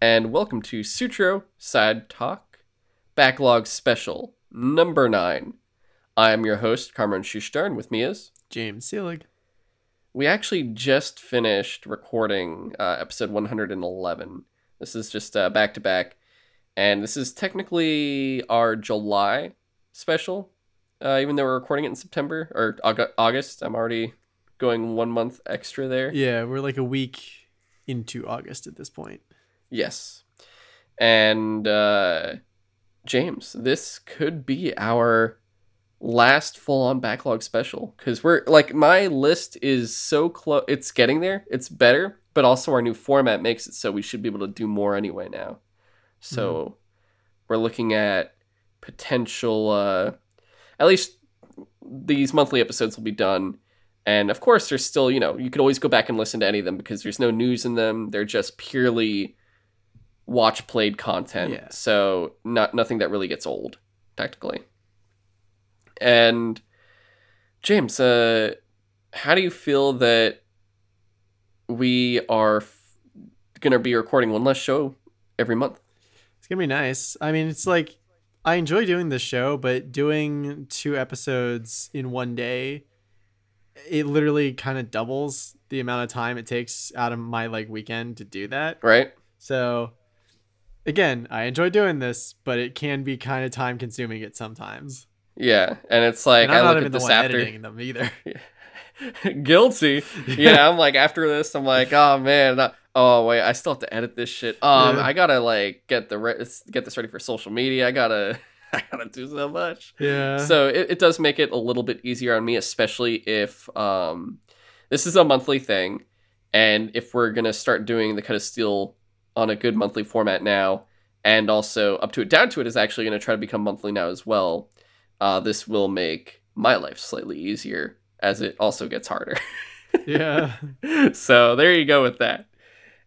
and welcome to Sutro Side Talk Backlog Special number 9. I am your host, Kamron Schuster, and with me is. James Seelig. We actually just finished recording uh, episode 111. This is just back to back, and this is technically our July special, uh, even though we're recording it in September or August. I'm already going one month extra there. Yeah, we're like a week into August at this point. Yes. And uh, James, this could be our last full on backlog special because we're like my list is so close it's getting there it's better but also our new format makes it so we should be able to do more anyway now so mm. we're looking at potential uh at least these monthly episodes will be done and of course there's still you know you can always go back and listen to any of them because there's no news in them they're just purely watch played content yeah. so not nothing that really gets old technically and James, uh, how do you feel that we are f- going to be recording one less show every month? It's going to be nice. I mean, it's like I enjoy doing this show, but doing two episodes in one day, it literally kind of doubles the amount of time it takes out of my like weekend to do that. Right. So again, I enjoy doing this, but it can be kind of time consuming at sometimes. Yeah, and it's like and I'm I look at this after editing them either. Guilty. Yeah, I'm like after this, I'm like, oh man, not, oh wait, I still have to edit this shit. Um, yeah. I gotta like get the re- get this ready for social media. I gotta. I gotta do so much. Yeah. So it, it does make it a little bit easier on me, especially if um, this is a monthly thing, and if we're gonna start doing the kind of steel on a good monthly format now, and also up to it, down to it is actually gonna try to become monthly now as well uh, this will make my life slightly easier as it also gets harder. yeah. So there you go with that.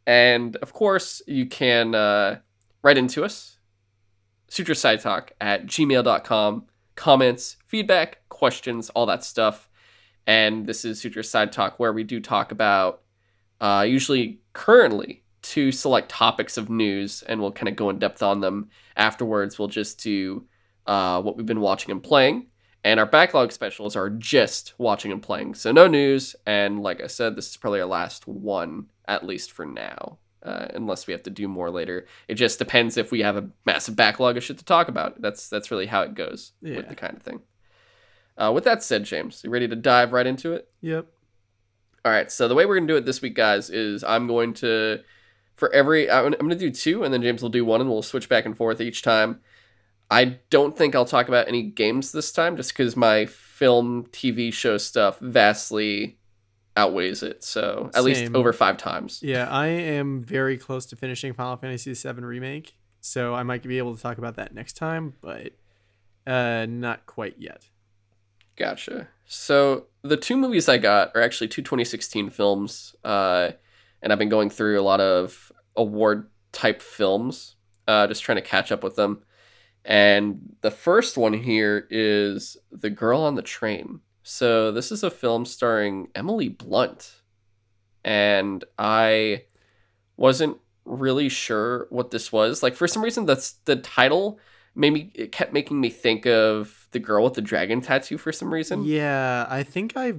And of course, you can uh, write into us, sutrosidetalk at gmail.com. Comments, feedback, questions, all that stuff. And this is Sutro Side Talk, where we do talk about uh, usually currently two select topics of news, and we'll kind of go in depth on them afterwards. We'll just do uh, what we've been watching and playing. And our backlog specials are just watching and playing. So no news. And like I said, this is probably our last one, at least for now. Uh, unless we have to do more later. It just depends if we have a massive backlog of shit to talk about. That's that's really how it goes yeah. with the kind of thing. Uh, with that said, James, you ready to dive right into it? Yep. All right. So the way we're gonna do it this week, guys, is I'm going to for every I'm gonna do two, and then James will do one, and we'll switch back and forth each time. I don't think I'll talk about any games this time just because my film, TV show stuff vastly outweighs it. So at Same. least over five times. Yeah, I am very close to finishing Final Fantasy VII Remake. So I might be able to talk about that next time, but uh, not quite yet. Gotcha. So the two movies I got are actually two 2016 films. Uh, and I've been going through a lot of award type films, uh, just trying to catch up with them. And the first one here is The Girl on the Train. So this is a film starring Emily Blunt. And I wasn't really sure what this was. Like for some reason that's the title made me it kept making me think of the girl with the dragon tattoo for some reason. Yeah, I think I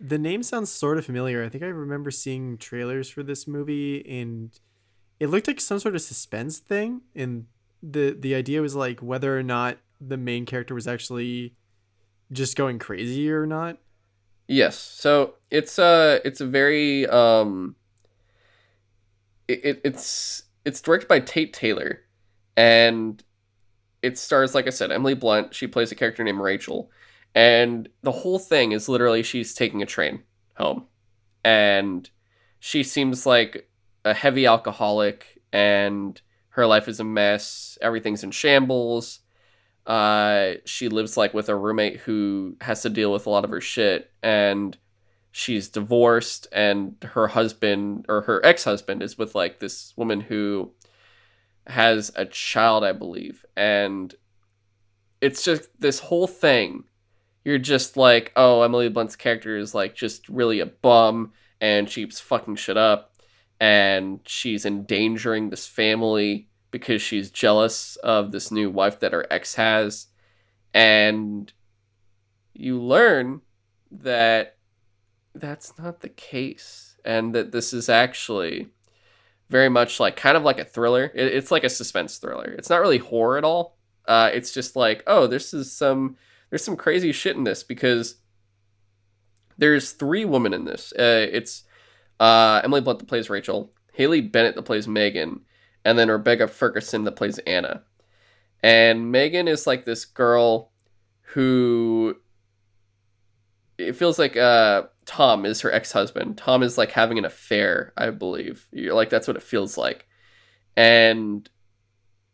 the name sounds sort of familiar. I think I remember seeing trailers for this movie and it looked like some sort of suspense thing and the the idea was like whether or not the main character was actually just going crazy or not. Yes. So it's uh it's a very um it, it it's it's directed by Tate Taylor and it stars like I said Emily Blunt. She plays a character named Rachel and the whole thing is literally she's taking a train home and she seems like a heavy alcoholic and her life is a mess. Everything's in shambles. Uh, she lives like with a roommate who has to deal with a lot of her shit, and she's divorced, and her husband or her ex husband is with like this woman who has a child, I believe, and it's just this whole thing. You're just like, oh, Emily Blunt's character is like just really a bum, and she's fucking shit up and she's endangering this family because she's jealous of this new wife that her ex has. And you learn that that's not the case and that this is actually very much like kind of like a thriller. It, it's like a suspense thriller. It's not really horror at all. Uh, it's just like, oh, this is some there's some crazy shit in this because there's three women in this. Uh, it's uh, Emily Blunt that plays Rachel, Haley Bennett that plays Megan, and then Rebecca Ferguson that plays Anna. And Megan is like this girl who it feels like uh Tom is her ex-husband. Tom is like having an affair, I believe. You're like that's what it feels like. And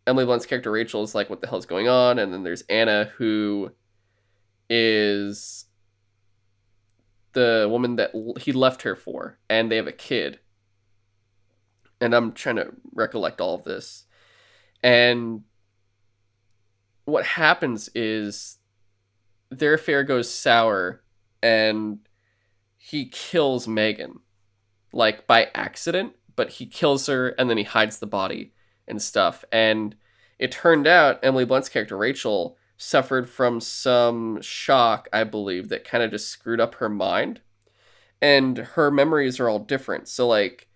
Emily Blunt's character Rachel is like, what the hell's going on? And then there's Anna who is the woman that he left her for, and they have a kid. And I'm trying to recollect all of this. And what happens is their affair goes sour and he kills Megan like by accident, but he kills her and then he hides the body and stuff. And it turned out Emily Blunt's character Rachel suffered from some shock, I believe, that kind of just screwed up her mind. And her memories are all different. So like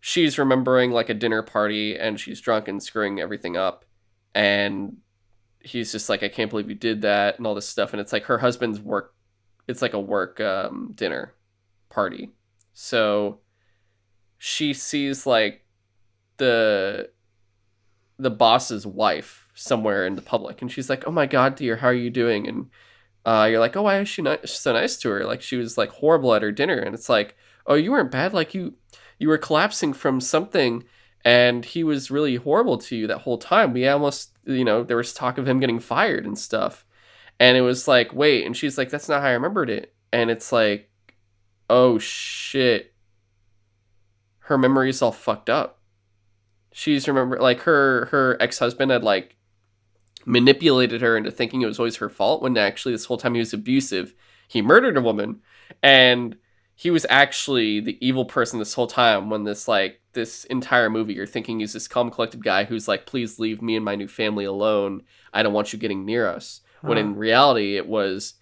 she's remembering like a dinner party and she's drunk and screwing everything up and he's just like I can't believe you did that and all this stuff and it's like her husband's work it's like a work um, dinner party. So she sees like the the boss's wife somewhere in the public. And she's like oh my god dear how are you doing? And uh, you're like oh why is she not so nice to her. Like she was like horrible at her dinner. And it's like oh you weren't bad. Like you you were collapsing from something and he was really horrible to you that whole time. We almost you know there was talk of him getting fired and stuff. And it was like wait. And she's like that's not how i remembered it. And it's like oh shit. Her memory's all fucked up. She's remember like her her ex-husband had like manipulated her into thinking it was always her fault when actually this whole time he was abusive he murdered a woman and he was actually the evil person this whole time when this like this entire movie you're thinking he's this calm collected guy who's like please leave me and my new family alone i don't want you getting near us huh. when in reality it was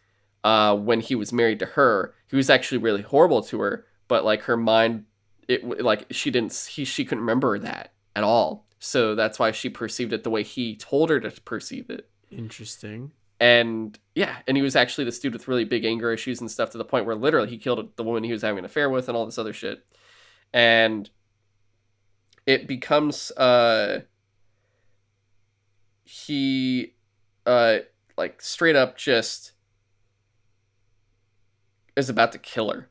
uh, when he was married to her he was actually really horrible to her but like her mind it like she didn't he she couldn't remember that at all. So that's why she perceived it the way he told her to perceive it. Interesting. And yeah, and he was actually this dude with really big anger issues and stuff to the point where literally he killed the woman he was having an affair with and all this other shit. And it becomes uh he uh like straight up just is about to kill her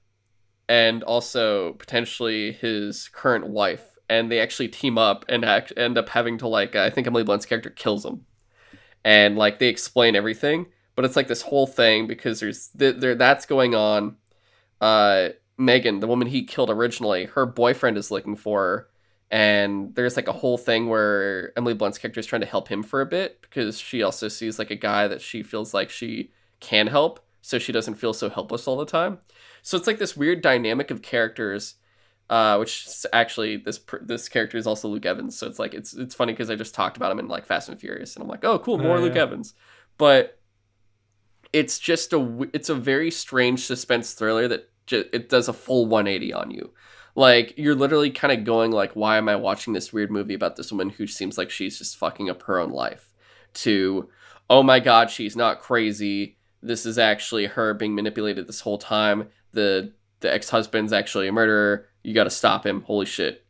and also potentially his current wife and they actually team up and act, end up having to like I think Emily Blunt's character kills him, and like they explain everything, but it's like this whole thing because there's th- there that's going on. Uh, Megan, the woman he killed originally, her boyfriend is looking for her, and there's like a whole thing where Emily Blunt's character is trying to help him for a bit because she also sees like a guy that she feels like she can help, so she doesn't feel so helpless all the time. So it's like this weird dynamic of characters uh, which actually this this character is also Luke Evans, so it's like it's it's funny because I just talked about him in like Fast and Furious, and I'm like, oh, cool, more oh, Luke yeah. Evans, but it's just a it's a very strange suspense thriller that ju- it does a full 180 on you. Like you're literally kind of going like, why am I watching this weird movie about this woman who seems like she's just fucking up her own life? To, oh my god, she's not crazy. This is actually her being manipulated this whole time. The the ex husband's actually a murderer you got to stop him. Holy shit.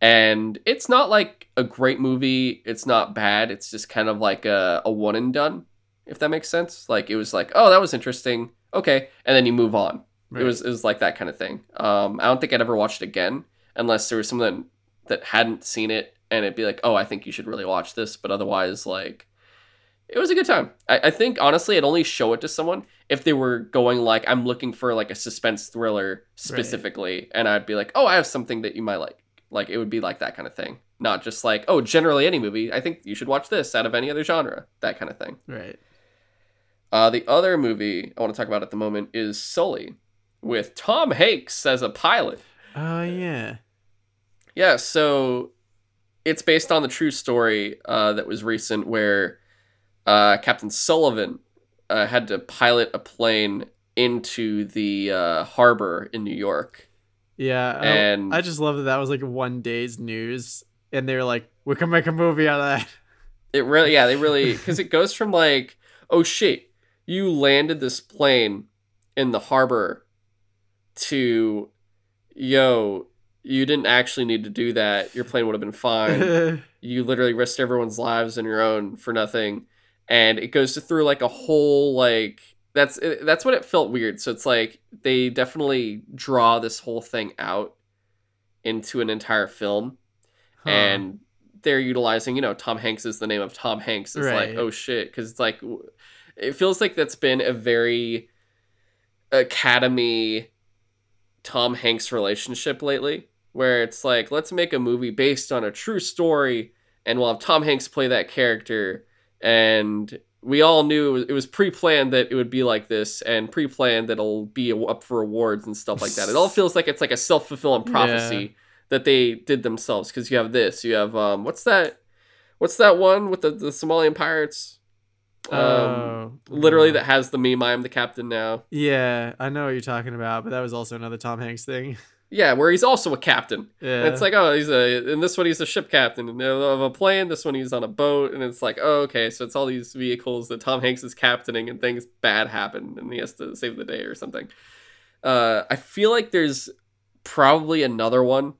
And it's not like a great movie. It's not bad. It's just kind of like a, a one and done, if that makes sense. Like it was like, oh, that was interesting. Okay. And then you move on. Right. It was it was like that kind of thing. Um, I don't think I'd ever watch it again unless there was someone that hadn't seen it and it'd be like, oh, I think you should really watch this. But otherwise, like, it was a good time. I, I think honestly, I'd only show it to someone if they were going like, I'm looking for like a suspense thriller specifically, right. and I'd be like, oh, I have something that you might like. Like it would be like that kind of thing, not just like, oh, generally any movie. I think you should watch this out of any other genre, that kind of thing. Right. Uh, the other movie I want to talk about at the moment is Sully, with Tom Hanks as a pilot. Oh uh, yeah. Yeah, so it's based on the true story uh, that was recent where uh, Captain Sullivan uh, had to pilot a plane into the uh, harbor in New York. Yeah, I- And- I, just love that that was like one day's news, and they were like, "We can make a movie out of that." It really, yeah, they really, because it goes from like, oh shit, you landed this plane in the harbor to, yo, you didn't actually need to do that. Your plane would have been fine. you literally risked everyone's lives and your own for nothing and it goes through like a whole like that's that's what it felt weird so it's like they definitely draw this whole thing out into an entire film Huh. and they're utilizing you know tom hanks is the name of tom hanks it's Right. like oh shit because it's like it feels like that's been a very academy tom hanks relationship lately where it's like let's make a movie based on a true story and we'll have tom hanks play that character and we all knew it was, it was pre-planned that it would be like this and pre-planned that it'll be up for awards and stuff like that it all feels like it's like a self-fulfilling prophecy Yeah. that they did themselves because you have this you have um what's that what's that one with the, the somalian pirates um Oh, literally that has the meme i am the captain now Yeah, I know what you're talking about, but that was also another Tom Hanks thing. yeah where he's also a captain Yeah, And it's like, oh, he's a in this one he's a ship captain and of a plane. This one he's on a boat, and it's like, oh, okay, so it's all these vehicles that Tom Hanks is captaining, and things bad happen, and he has to save the day or something. Uh, I feel like there's probably another one.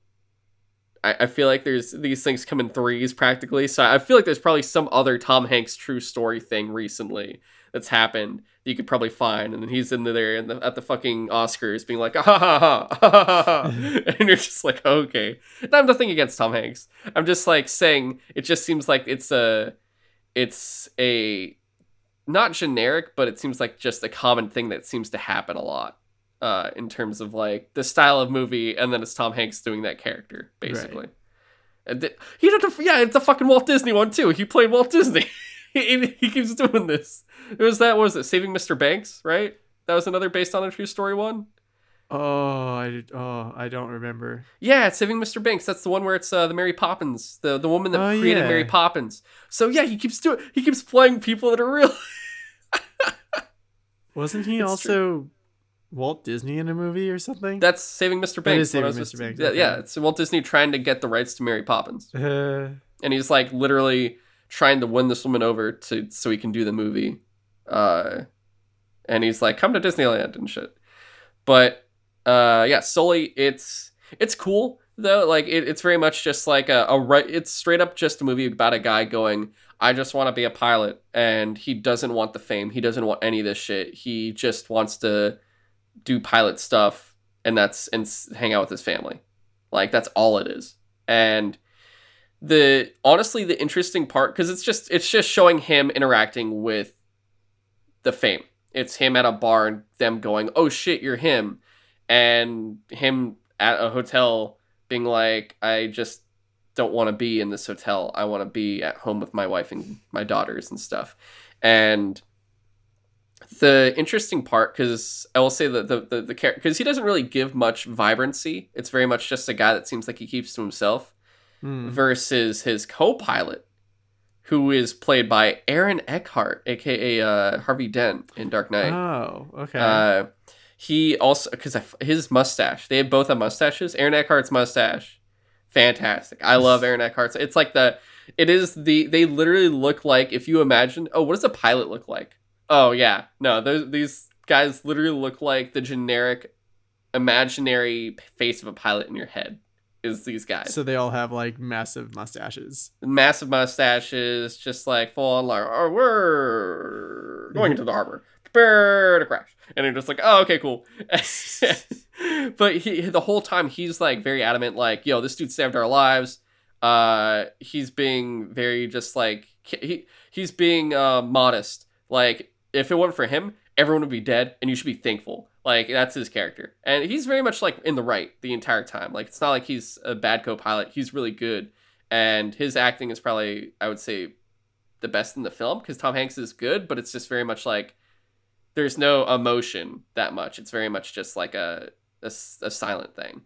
I, I feel like there's these things come in threes practically, so I feel like there's probably some other Tom Hanks true story thing recently that's happened you could probably find, and then he's in there in the, at the fucking Oscars being like, ah, ha ha ha, ha, ha, ha, ha," and you're just like, okay. And I'm nothing against Tom Hanks. I'm just like saying it just seems like it's a, it's a, not generic, but it seems like just a common thing that seems to happen a lot. Uh, in terms of like the style of movie, and then it's Tom Hanks doing that character, basically. And th- he did, a, yeah, it's a fucking Walt Disney one too. He played Walt Disney. he, he keeps doing this. It was that what was it Saving Mr. Banks, right? That was another based on a true story one. Oh, I oh I don't remember. Yeah, it's Saving Mr. Banks. That's the one where it's uh, the Mary Poppins, the the woman that Oh, created yeah. Mary Poppins. So yeah, he keeps doing. He keeps playing people that are real. Wasn't he It's also Walt Disney in a movie or something? That's Saving Mr. Banks. is what I Saving Mr. just- Banks, Yeah, okay. yeah, it's Walt Disney trying to get the rights to Mary Poppins, Uh, and he's like literally trying to win this woman over to so he can do the movie. Uh, and he's like, "Come to Disneyland and shit." But uh, yeah, Sully, it's it's cool though. Like it, it's very much just like a, a right. It's straight up just a movie about a guy going, "I just want to be a pilot," and he doesn't want the fame. He doesn't want any of this shit. He just wants to do pilot stuff, and that's and hang out with his family. Like that's all it is. And the honestly the interesting part because it's just it's just showing him interacting with the fame. It's him at a bar and them going, "Oh shit, you're him," and him at a hotel being like, "I just don't want to be in this hotel. I want to be at home with my wife and my daughters and stuff." And the interesting part, because I will say that the the the character, because he doesn't really give much vibrancy. It's very much just a guy that seems like he keeps to himself hmm. versus his co-pilot, who is played by Aaron Eckhart, aka uh, Harvey Dent in Dark Knight. Oh, okay. Uh, he also because his mustache, they both have mustaches. Aaron Eckhart's mustache, fantastic. I love Aaron Eckhart's. It's like the, it is the they literally look like if you imagine. Oh, what does a pilot look like? Oh yeah, no, these guys literally look like the generic, imaginary face of a pilot in your head. Is these guys so they all have like massive mustaches. massive mustaches, just like full on like, oh, we're going into the harbor, prepare to crash, and they're just like, oh, okay, cool. but he the whole time he's like very adamant, like, yo, this dude saved our lives. Uh, he's being very just like he he's being uh modest. Like, if it weren't for him, everyone would be dead, and you should be thankful. Like that's his character, and he's very much like in the right the entire time. Like it's not like he's a bad co-pilot. He's really good and his acting is probably I would say the best in the film because Tom Hanks is good, but it's just very much like there's no emotion that much. It's very much just like a a silent thing.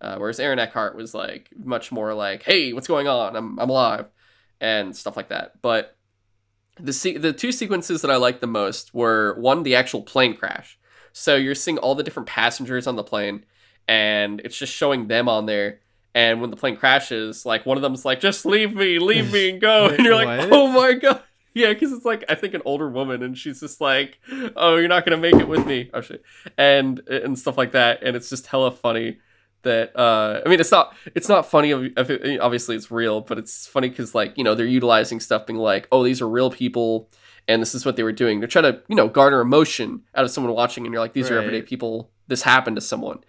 Uh, whereas Aaron Eckhart was like much more like, "Hey, what's going on? I'm I'm alive," and stuff like that. But the se- the two sequences that I liked the most were one the actual plane crash. So you're seeing all the different passengers on the plane, and it's just showing them on there. And when the plane crashes, like one of them's like, "Just leave me, leave me, and go," Wait, and you're like, what? "Oh my god." Yeah, because it's like I think an older woman, and she's just like, "Oh, you're not gonna make it with me," oh shit, and and stuff like that, and it's just hella funny that uh i mean it's not it's not funny if it, obviously it's real but it's funny because like you know they're utilizing stuff being like oh these are real people and this is what they were doing. They're trying to you know garner emotion out of someone watching and you're like these are everyday people. This happened to someone.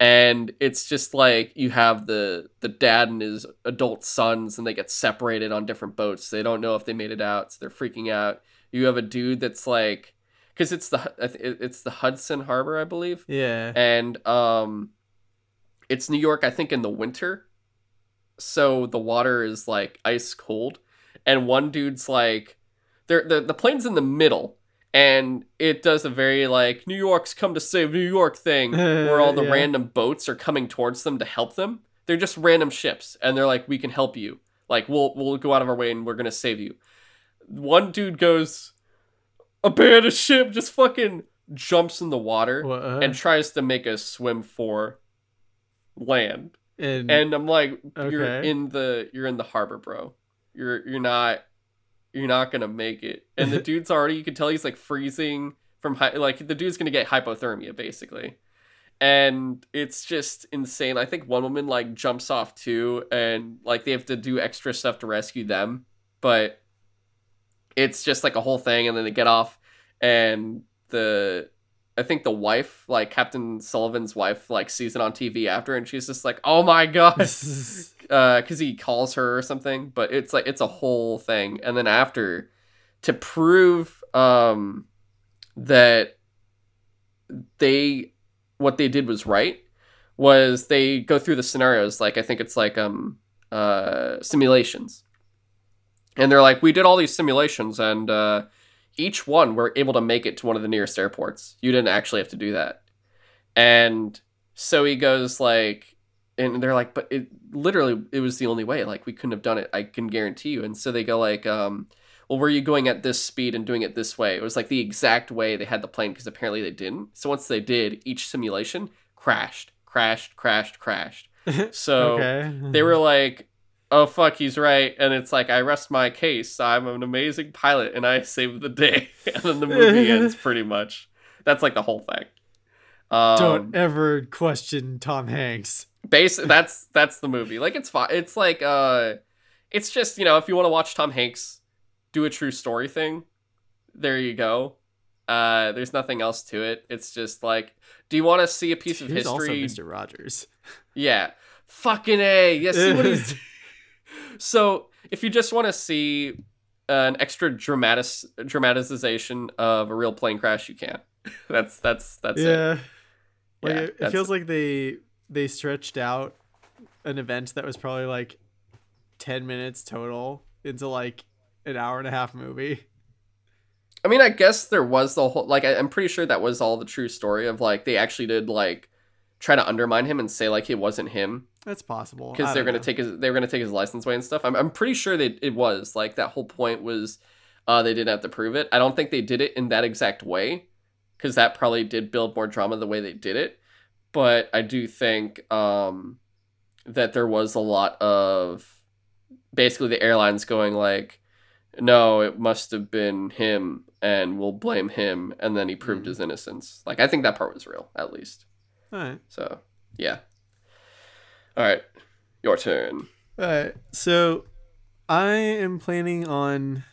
And it's just like you have the the dad and his adult sons and they get separated on different boats. They don't know if they made it out so they're freaking out. You have a dude that's like because it's the it's the hudson harbor i believe. Yeah. and um it's New York I think in the winter. So the water is like ice cold. And one dude's like there the the plane's in the middle and it does a very like New York's come to save New York thing where all the Yeah. random boats are coming towards them to help them they're just random ships and they're like we can help you like we'll we'll go out of our way and we're going to save you one dude goes abandoned ship just fucking jumps in the water What, uh, and tries to make us swim for land. and, And I'm like, you're in the you're in the harbor, bro. You're you're not you're not gonna make it. And the dude's already you can tell he's like freezing from hy- like the dude's gonna get hypothermia basically. And it's just insane. I think one woman like jumps off too, and like they have to do extra stuff to rescue them, but it's just like a whole thing. And then they get off, and the I think the wife, like Captain Sullivan's wife, like sees it on TV after, and she's just like, "Oh my god," because he calls her or something. But it's like it's a whole thing, and then after, to prove um that they what they did was right was they go through the scenarios like I think it's like um uh simulations. And they're like, we did all these simulations and uh each one we're able to make it to one of the nearest airports. You didn't actually have to do that. And so he goes like and they're like, but it literally it was the only way. Like we couldn't have done it. I can guarantee you. And so they go like, um, well, were you going at this speed and doing it this way? It was like the exact way they had the plane because apparently they didn't. So once they did, each simulation crashed, crashed, crashed, crashed. So okay. they were like, "Oh fuck, he's right," and it's like, "I rest my case. I'm an amazing pilot, and I saved the day." and then the movie ends pretty much. That's like the whole thing. Um, Don't ever question Tom Hanks. base that's that's the movie. Like it's fine. It's like uh, it's just you know if you want to watch Tom Hanks do a true story thing, there you go. Uh, there's nothing else to it. It's just like, do you want to see a piece of He's also history? Mr. Rogers. Yeah. Fucking A. Yeah, see what he's So, if you just want to see an extra dramatic dramatization of a real plane crash, you can. that's that's that's it. yeah. Like Yeah, it, it feels like they they stretched out an event that was probably like 10 minutes total into like an hour and a half movie. I mean, I guess there was the whole like I, I'm pretty sure that was all the true story of like they actually did like try to undermine him and say like it wasn't him That's possible. because they're gonna know. take his they were gonna take his license away and stuff. I'm I'm pretty sure that it was like that whole point was uh they didn't have to prove it. I don't think they did it in that exact way because that probably did build more drama the way they did it. But I do think um that there was a lot of basically the airlines going like no it must have been him and we'll blame him and then he proved Mm. his innocence like i think that part was real at least All right. so yeah all right your turn All right. So I am planning on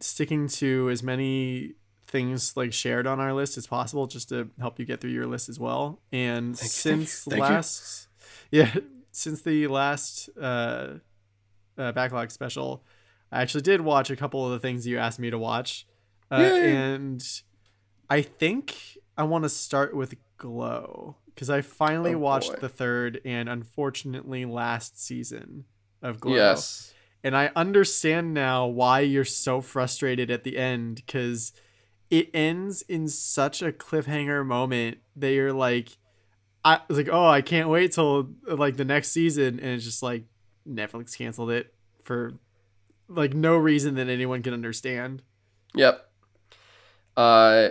sticking to as many things like shared on our list as possible just to help you get through your list as well. And Thank you, thank you, since thank you. last yeah, since the last uh, uh backlog special, I actually did watch a couple of the things you asked me to watch. Uh, and I think I want to start with Glow because I finally Oh, watched boy. the third and unfortunately last season of Glow. yes And I understand now why you're so frustrated at the end because it ends in such a cliffhanger moment that you're like, I was like, oh, I can't wait till like the next season, and it's just like Netflix canceled it for like no reason that anyone can understand. Yep. Uh,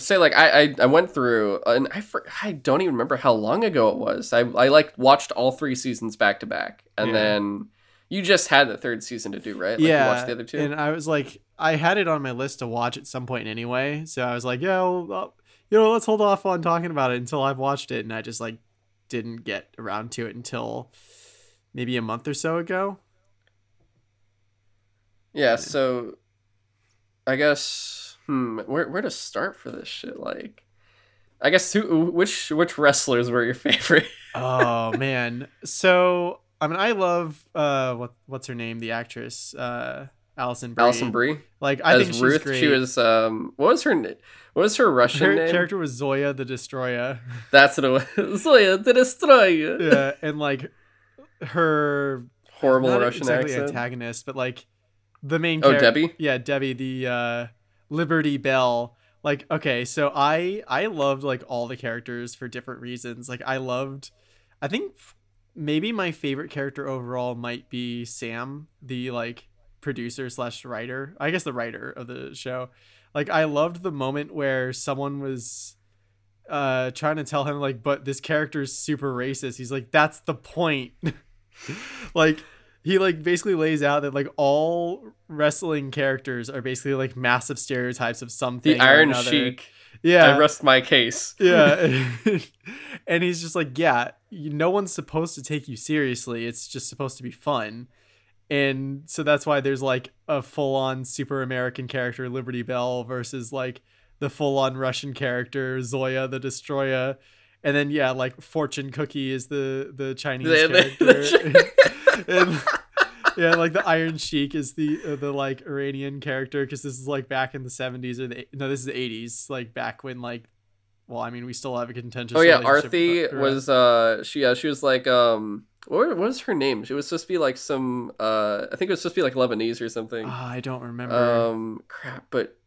say like I, I I went through and I for, I don't even remember how long ago it was. I I like watched all three seasons back to back, and Yeah. then you just had the third season to do right. Like, yeah, You watched the other two. and I was like, I had it on my list to watch at some point anyway, so I was like, yeah, well, you know, let's hold off on talking about it until I've watched it, and I just like didn't get around to it until maybe a month or so ago. yeah. So, I guess hmm, where where to start for this shit? Like, I guess who which which wrestlers were your favorite? oh man so i mean i love uh what what's her name the actress uh Alison Brie. Alison Brie like i think as she's Ruth. great She was um. What was her What was her Russian her name? character was zoya the destroyer That's what it was. Zoya the Destroyer. yeah and like her Horrible Russian exactly accent. antagonist but like the main Oh, Debbie? yeah debbie the uh liberty bell. Like okay so i i loved like all the characters for different reasons. Like i loved i think maybe my favorite character overall might be sam the like producer slash writer i guess the writer of the show. Like i loved the moment where someone was uh trying to tell him like but this character's super racist. He's like that's the point. Like he like basically lays out that like all wrestling characters are basically like massive stereotypes of something The Iron. Sheik. yeah I rest my case. yeah and he's just like yeah you, no one's supposed to take you seriously it's just supposed to be fun and so that's why there's like a full-on super american character liberty bell versus like the full-on russian character zoya the destroyer and then yeah like fortune cookie is the the chinese The- character and yeah like the iron sheik is the uh, the like iranian character because this is like back in the 70s or the no this is the 80s like back when like well i mean we still have a contentious Oh yeah, Arthie was uh she yeah she was like um what, what was her name? She was supposed to be like some uh I think it was supposed to be like Lebanese or something. Ah, i don't remember Um crap, but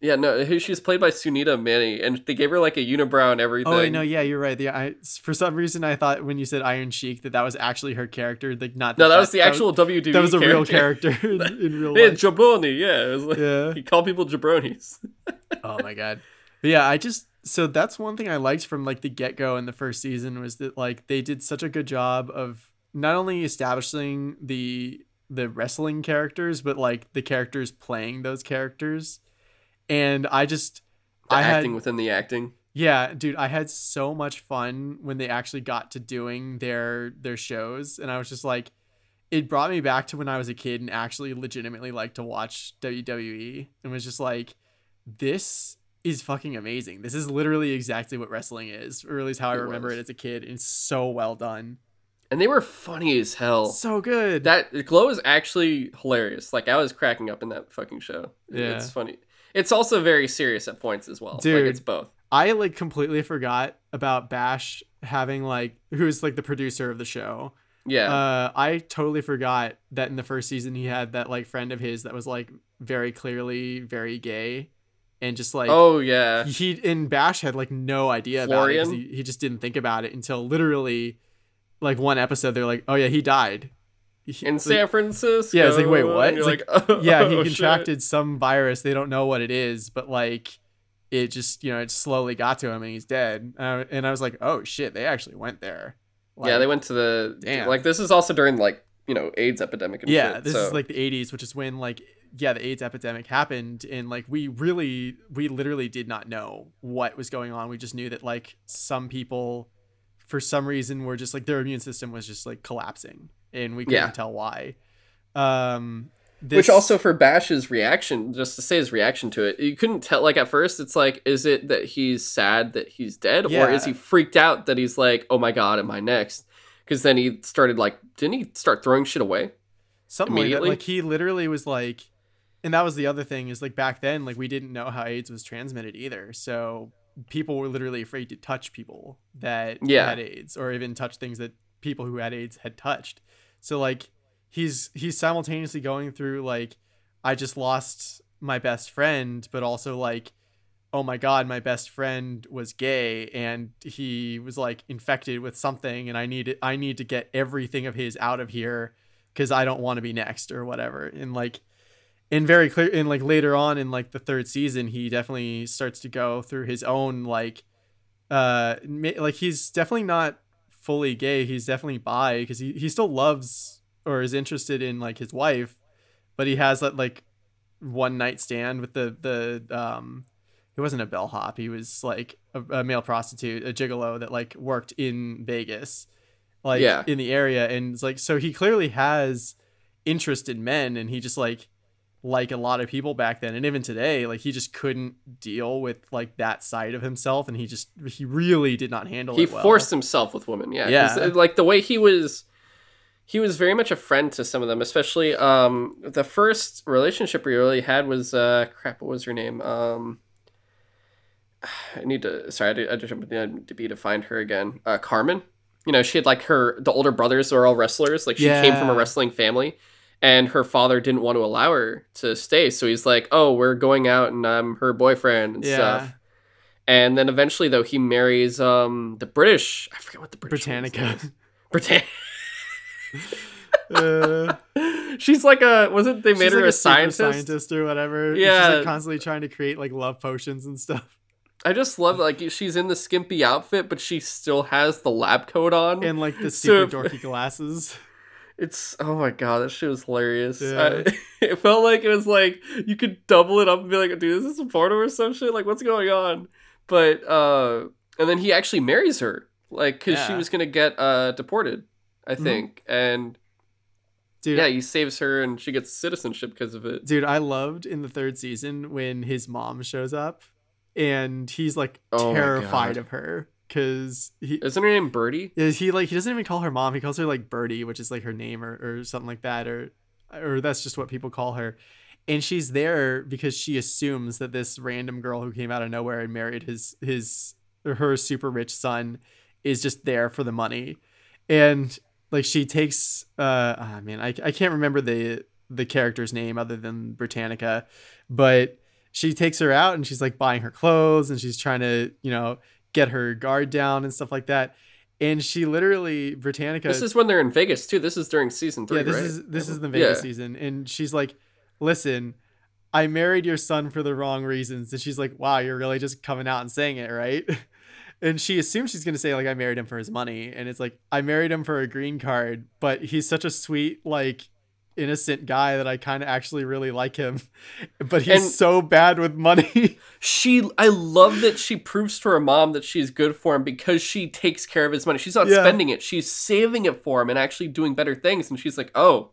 yeah no who- she's played by Sunita Mani and they gave her like a unibrow and oh, everything. Oh no, yeah, you're right. The I for some reason I thought when you said Iron Sheik that that was actually her character, like not No, that was the actual That, WWE. that was a real character in, in real Yeah, life. jabroni. Yeah, it was like, Yeah. he called people jabronis. Oh my god. But yeah, I just so that's one thing I liked from like the get go in the first season was that like they did such a good job of not only establishing the the wrestling characters, but like the characters playing those characters. And I just The I had acting within the acting. Yeah, dude, I had so much fun when they actually got to doing their their shows and I was just like it brought me back to when I was a kid and actually legitimately liked to watch WWE and was just like this is fucking amazing. This is literally exactly what wrestling is, or at least how I It remember was. it as a kid. It's so well done. And they were funny as hell. So good. That Glow is actually hilarious. Like I was cracking up in that fucking show. Yeah. It's funny. It's also very serious at points as well. Dude. Like it's both. I like completely forgot about Bash having like who's like the producer of the show. Yeah. Uh, I totally forgot that in the first season he had that like friend of his that was like very clearly very gay, and just like oh yeah. he in Bash had like no idea about it He, he just didn't think about it until literally like one episode. They're like, oh yeah, he died. He- In like, San Francisco. Yeah, it's like, wait, what? It's like, oh, yeah, he shit. contracted some virus. They don't know what it is, but like it just you know it slowly got to him and he's dead. Uh, and I was like, oh shit, they actually went there. yeah, they went to the Damn. like this is also during like you know AIDS epidemic and yeah shit, this so- is like the 80s which is when like yeah the aids epidemic happened and like we really we literally did not know what was going on we just knew that like some people for some reason were just like their immune system was just like collapsing and we couldn't Yeah. tell why um this, Which also for Bash's reaction, just to say his reaction to it, you couldn't tell. Like at first, it's like, is it that he's sad that he's dead, or is he freaked out that he's like, oh my god, am I next? Because then he started like, didn't he start throwing shit away? something like that like he literally was like and that was the other thing is like back then like we didn't know how aids was transmitted either so people were literally afraid to touch people that Yeah. had aids or even touch things that people who had aids had touched. So like he's he's simultaneously going through like i just lost my best friend but also like oh my god my best friend was gay and he was like infected with something and i need i need to get everything of his out of here because i don't want to be next or whatever. And like and very clear and like later on in like the third season he definitely starts to go through his own like uh like he's definitely not fully gay he's definitely bi because he, he still loves or is interested in like his wife but he has that like one night stand with the the um he wasn't a bellhop he was like a, a male prostitute a gigolo that like worked in vegas like Yeah. in the area and it's like so he clearly has interest in men and he just like like a lot of people back then and even today like he just couldn't deal with like that side of himself and he just he really did not handle he it well. forced himself with women yeah. Yeah. uh, like the way he was he was very much a friend to some of them especially um the first relationship we really had was uh crap what was her name? Um i need to sorry i did, I just need to be to find her again. Uh carmen. You know she had like her the older brothers are all wrestlers like she came from a wrestling family and her father didn't want to allow her to stay so he's like oh we're going out and i'm her boyfriend and yeah stuff and then eventually, though, he marries um the British. I forget what the British britannica is. Britannica. uh, She's like a wasn't they made her like a, super scientist? scientist or whatever she's Yeah. like constantly trying to create like love potions and stuff I just love like she's in the skimpy outfit, but she still has the lab coat on. and like the So super if- dorky glasses it's oh my god, that shit was hilarious. Yeah. I- it felt like it was like you could double it up and be like, dude, this is this a porno or some shit? Like, what's going on? But uh, and then he actually marries her, like, because she was gonna get uh deported, I Mhm. think, and dude yeah, he saves her and she gets citizenship because of it. Dude, I loved in the third season when his mom shows up and he's like Oh terrified of her because he Isn't her name Birdie? is he like he doesn't even call her mom he calls her like Birdie which is like her name or, or something like that or or that's just what people call her and she's there because she assumes that this random girl who came out of nowhere and married his his her super rich son is just there for the money and like she takes uh ah, man I, I can't remember the the character's name other than britannica but she takes her out and she's like buying her clothes and she's trying to you know get her guard down and stuff like that and she literally britannica This is when they're in Vegas too. This is during season three, yeah this right? is this is the vegas Yeah. season and she's like listen i married your son for the wrong reasons and she's like wow you're really just coming out and saying it right and she assumes she's going to say like i married him for his money and it's like i married him for a green card but he's such a sweet like innocent guy that i kind of actually really like him but he's And- so bad with money She, I love that she proves to her mom that she's good for him because she takes care of his money. She's not Yeah. spending it; she's saving it for him and actually doing better things. And she's like, "Oh,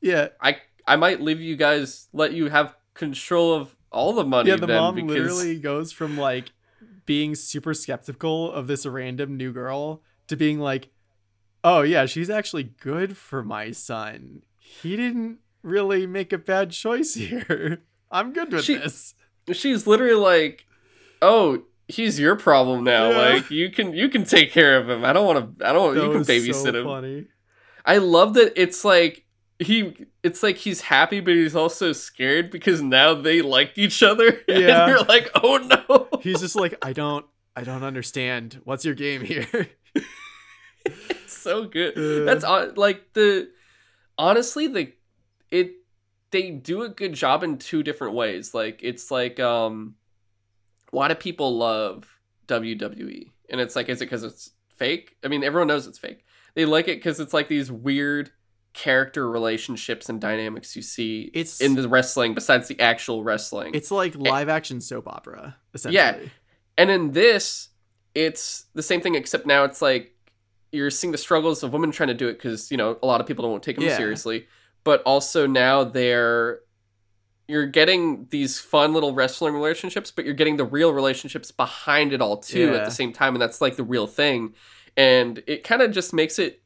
yeah I, I might leave you guys, let you have control of all the money." yeah the then, mom because literally goes from like being super skeptical of this random new girl to being like oh yeah she's actually good for my son he didn't really make a bad choice here i'm good with She- this she's literally like, "Oh, he's your problem now. Yeah. Like you can, you can take care of him. I don't want to. I don't. That you can babysit so him." funny I love that it's like he it's like he's happy but he's also scared because now they like each other. Yeah. And you're like, oh no. he's just like i don't i don't understand what's your game here It's so good. Uh. That's like the honestly the it they do a good job in two different ways. Like it's like um why do people love WWE? And it's like is it cuz it's fake? I mean, everyone knows it's fake. They like it cuz it's like these weird character relationships and dynamics you see It's- in the wrestling besides the actual wrestling. it's like live action soap opera essentially Yeah. And in this, it's the same thing, except now it's like you're seeing the struggles of women trying to do it because you know a lot of people don't take them Yeah. seriously. But also now they're you're getting these fun little wrestling relationships, but you're getting the real relationships behind it all too at the same time, and that's like the real thing. And it kind of just makes it.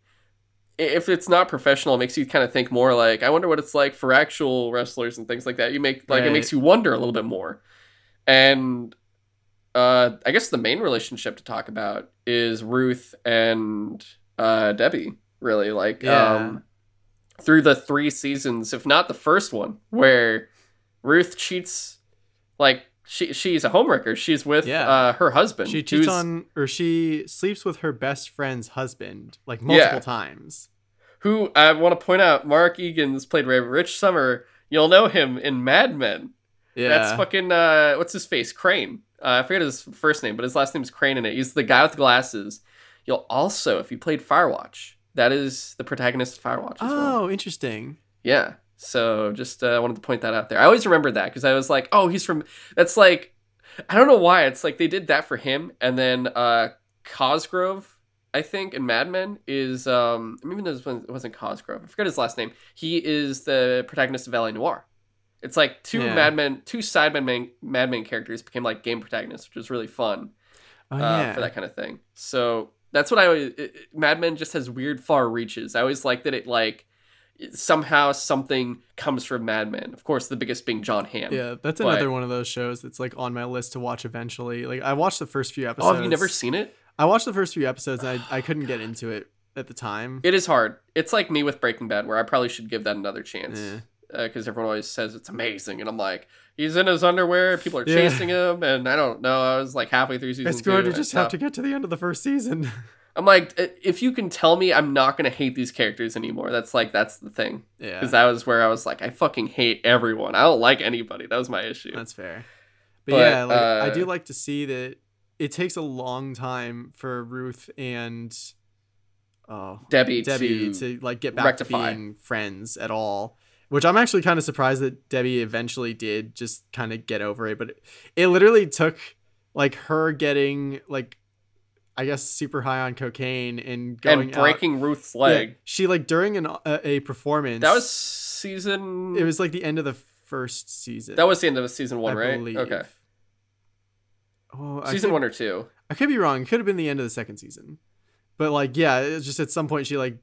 If it's not professional, it makes you kind of think more like, I wonder what it's like for actual wrestlers and things like that. You make like it makes you wonder a little bit more. And uh, I guess the main relationship to talk about is Ruth and uh, Debbie. Really, like Yeah. um, through the three seasons, if not the first one, where Ruth cheats, like she she's a homewrecker. She's with Yeah. uh, her husband. She cheats on or she sleeps with her best friend's husband like multiple Yeah. times. who I want to point out. Mark Eagan's played by Rich Sommer. You'll know him in Mad Men. Yeah. That's fucking uh, what's his face? Crane. Uh, I forget his first name, but his last name is Crane in it. He's the guy with glasses. You'll also, if you played Firewatch, that is the protagonist of Firewatch as well. Oh, interesting. Yeah. So just uh, wanted to point that out there. I always remembered that because I was like, oh, he's from. That's like, I don't know why. It's like they did that for him, and then uh, Cosgrove, I think, in Mad Men is um, this one it wasn't Cosgrove. I forget his last name. He is the protagonist of LA Noire. It's like two Yeah. Mad Men, two side Mad Men, Mad Men characters became like game protagonists, which was really fun Oh uh, for that kind of thing. So that's what I always. It, it- Mad Men just has weird far reaches. I always like that it like somehow something comes from Mad Men. Of course, the biggest being Jon Hamm. yeah, that's but- another one of those shows that's like on my list to watch eventually. Like I watched the first few episodes. Oh, have you never seen it? I watched the first few episodes I, I couldn't get into it at the time. It is hard. It's like me with Breaking Bad, where I probably should give that another chance Yeah. Because everyone always says it's amazing, and I'm like, he's in his underwear, people are Yeah. chasing him, and I don't know. I was like halfway through season It's two. going to and just have to get to the end of the first season. I'm like, if you can tell me I'm not gonna hate these characters anymore, that's like that's the thing. yeah. because that was where I was like, I fucking hate everyone. I don't like anybody. That was my issue. That's fair. But, But, yeah, like I uh, do like to see that it takes a long time for Ruth and oh Debbie, Debbie to, to, like get back rectify. to being friends at all. Which I'm actually kind of surprised that Debbie eventually did just kind of get over it, but it, it literally took like her getting like I guess super high on cocaine and going and breaking out. Ruth's Yeah, leg. she like during an a, a performance. That was season. it was like the end of the first season. that was the end of season one, I right? believe. Okay, Oh, season could- one or two. I could be wrong. It could have been the end of the second season. But like, yeah, it's just at some point she like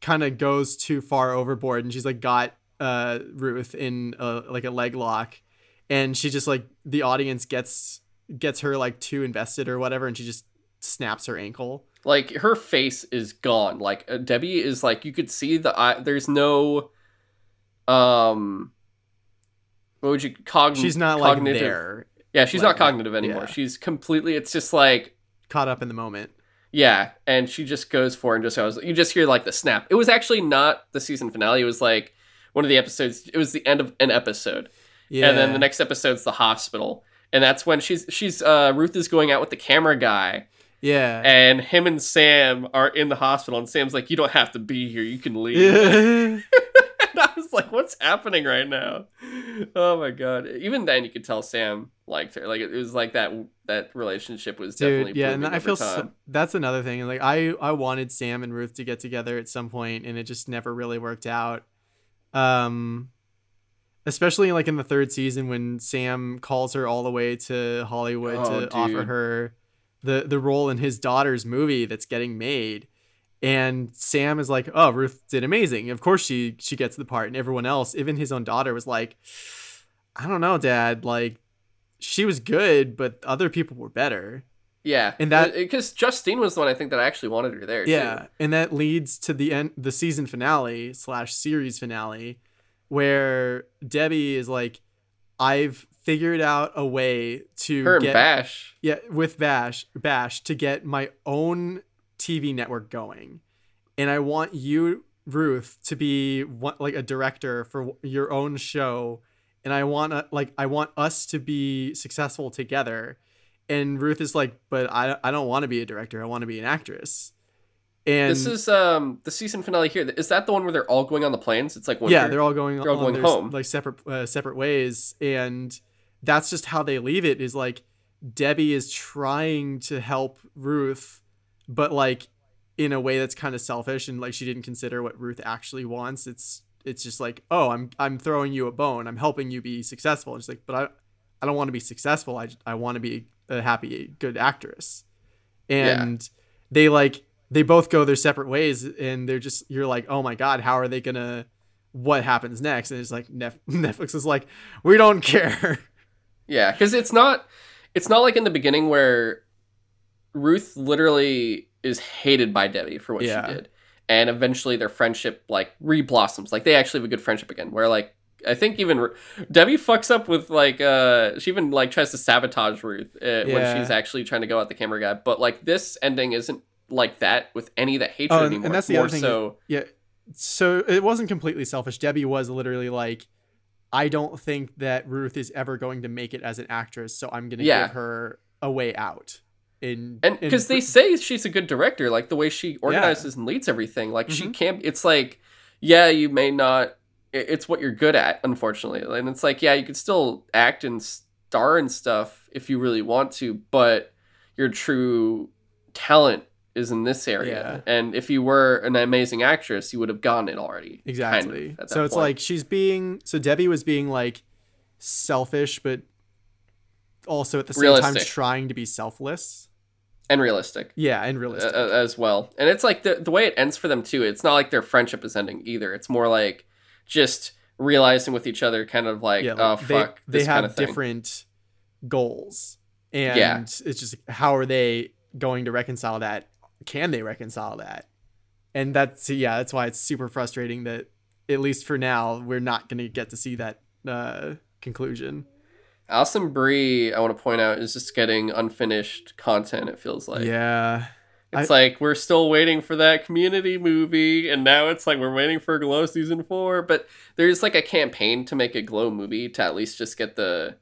kind of goes too far overboard and she's like got uh Ruth in a, like a leg lock and she just like the audience gets gets her like too invested or whatever and she just snaps her ankle. Like her face is gone. Like uh, Debbie is like you could see the eye. There's no, um, what would you cogn? She's not like there, Yeah, she's like, not cognitive anymore. yeah. She's completely. It's just like caught up in the moment. Yeah, and she just goes for it and just goes. You just hear like the snap. It was actually not the season finale. It was like one of the episodes. It was the end of an episode, Yeah. and then the next episode's the hospital, and that's when she's she's uh Ruth is going out with the camera guy, Yeah. and him and Sam are in the hospital, and Sam's like, "You don't have to be here. You can leave." yeah. and I was like, "What's happening right now?" Oh my god! Even then, you could tell Sam liked her. Like it was like that that relationship was definitely Dude, yeah, and I feel so, that's another thing. Like I, I wanted Sam and Ruth to get together at some point, and it just never really worked out. Um, especially like in the third season when Sam calls her all the way to Hollywood Oh, to offer her the the role in his daughter's movie that's getting made. And Sam is like, "Oh, Ruth did amazing. Of course she she gets the part." And everyone else, even his own daughter, was like, "I don't know, Dad. Like, she was good, but other people were better." Yeah, And that- uh, because Justine was the one I think that I actually wanted her there. too. Yeah, and that leads to the end, the season finale slash series finale, where Debbie is like, "I've figured out a way to her and get Bash. yeah with Bash Bash to get my own TV network going, and I want you Ruth to be one, like a director for your own show, and I want like I want us to be successful together." And Ruth is like, "But I I don't want to be a director. I want to be an actress." And This is um the season finale here. Is that the one where they're all going on the planes? It's like winter. yeah, they're all going they're all on going home. like separate uh, separate ways, and that's just how they leave it. Is like Debbie is trying to help Ruth, but like in a way that's kind of selfish, and like she didn't consider what Ruth actually wants. It's it's just like, oh, I'm I'm throwing you a bone. I'm helping you be successful. And she's like, but I I don't want to be successful. I I want to be a happy good actress, and they like they both go their separate ways and they're just you're like oh my god how are they gonna what happens next and it's like Nef- netflix is like we don't care Yeah, because it's not it's not like in the beginning where Ruth literally is hated by Debbie for what Yeah. she did, and eventually their friendship like re blossoms. Like they actually have a good friendship again. Where like I think even Debbie fucks up with like uh she even like tries to sabotage Ruth uh, when she's actually trying to go at the camera guy. But like this ending isn't like that with any of that hatred Oh, and- and that's the more other thing so Yeah. So it wasn't completely selfish. Debbie was literally like, I don't think that Ruth is ever going to make it as an actress, so I'm gonna Yeah. give her a way out. In and because they say she's a good director, like the way she organizes and leads everything, like she Mhm. can't. It's like, yeah, you may not. It's what you're good at, unfortunately, and it's like, yeah, you could still act and star and stuff if you really want to, but your true talent is in this area. And if you were an amazing actress, you would have gotten it already. kind of, exactly. at that so it's point. like she's being so Debbie was being like selfish, but also at the same time trying to be selfless. and realistic. Yeah, and realistic. uh, as well. And it's like the the way it ends for them too. It's not like their friendship is ending either. It's more like just realizing with each other, kind of like, yeah, oh like, fuck, they, they have kind of different goals, and Yeah. it's just how are they going to reconcile that? Can they reconcile that? And that's yeah, that's why it's super frustrating that at least for now we're not going to get to see that uh, conclusion. Alison Brie, I want to point out, is just getting unfinished content. It feels like yeah, it's like we're still waiting for that Community movie, and now it's like we're waiting for Glow season four. But there's like a campaign to make a Glow movie to at least just get the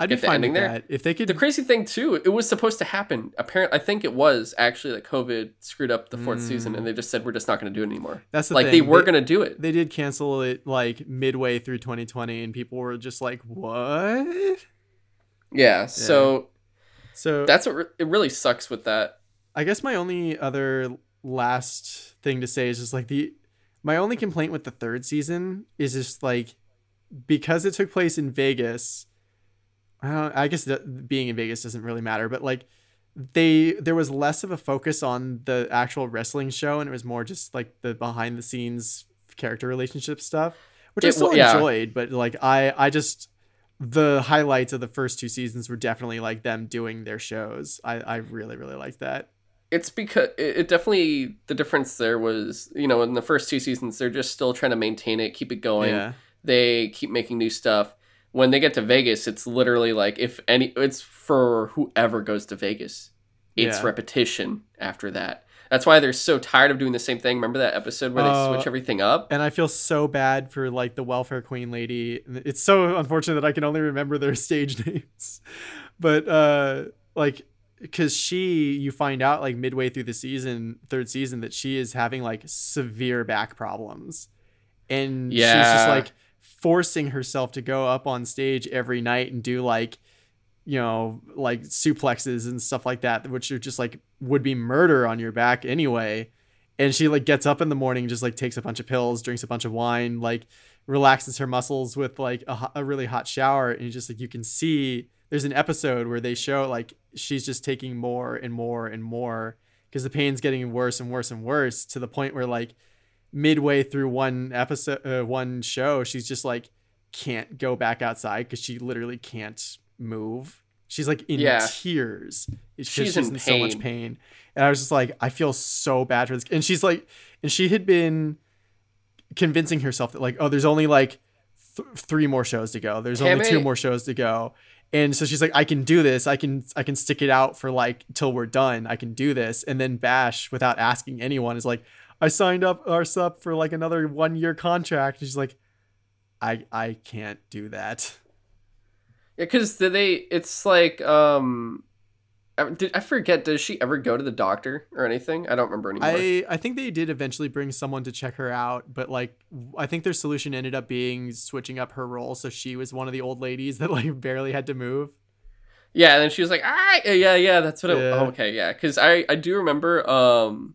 I'd be Get the fine with there? that if they could. The crazy thing too, it was supposed to happen. Apparently, I think it was actually that COVID screwed up the fourth season, and mm. they just said we're just not going to do it anymore. that's the like thing. they were going to do it. They did cancel it like midway through 2020, and people were just like, "What?" Yeah. So So that's what re- it really sucks with that. I guess my only other last thing to say is just like the my only complaint with the third season is just like because it took place in Vegas. I, don't, I guess being in Vegas doesn't really matter, but like they there was less of a focus on the actual wrestling show, and it was more just like the behind the scenes character relationship stuff, which I still yeah. enjoyed. But like I I just the highlights of the first two seasons were definitely like them doing their shows. I I really really liked that. It's because it, it definitely the difference there was you know in the first two seasons they're just still trying to maintain it, keep it going. Yeah. They keep making new stuff. When they get to Vegas, it's literally like if any, it's for whoever goes to Vegas. It's Yeah. repetition after that. That's why they're so tired of doing the same thing. Remember that episode where they Uh, switch everything up? and I feel so bad for like the welfare queen lady. It's so unfortunate that I can only remember their stage names, but uh, like because she, you find out like midway through the season, third season, that she is having like severe back problems, and she's just like forcing herself to go up on stage every night and do like you know like suplexes and stuff like that which are just like would be murder on your back anyway. And she like gets up in the morning just like takes a bunch of pills drinks a bunch of wine like relaxes her muscles with like a, a really hot shower. And you just like you can see there's an episode where they show like she's just taking more and more and more because the pain's getting worse and worse and worse to the point where like midway through one episode uh, one show she's just like can't go back outside because she literally can't move. She's like in Yeah. tears. She's she's, in in, so much pain. pain. And i was just like i feel so bad for this and she's like and she had been convincing herself that like oh there's only like th- three more shows to go. There's only two more shows to go and so she's like i can do this. I can i can stick it out for like till we're done. I can do this. And then bash without asking anyone is like i signed up us up for like another one year contract. And she's like i i can't do that. Yeah, because they, it's like, um, did, I forget, does she ever go to the doctor or anything? I don't remember anymore. I, I think they did eventually bring someone to check her out, but like I think their solution ended up being switching up her role so she was one of the old ladies that like barely had to move. Yeah, and then she was like, "Ah, yeah, yeah, that's what." It, Yeah. oh, okay, yeah, because I I do remember um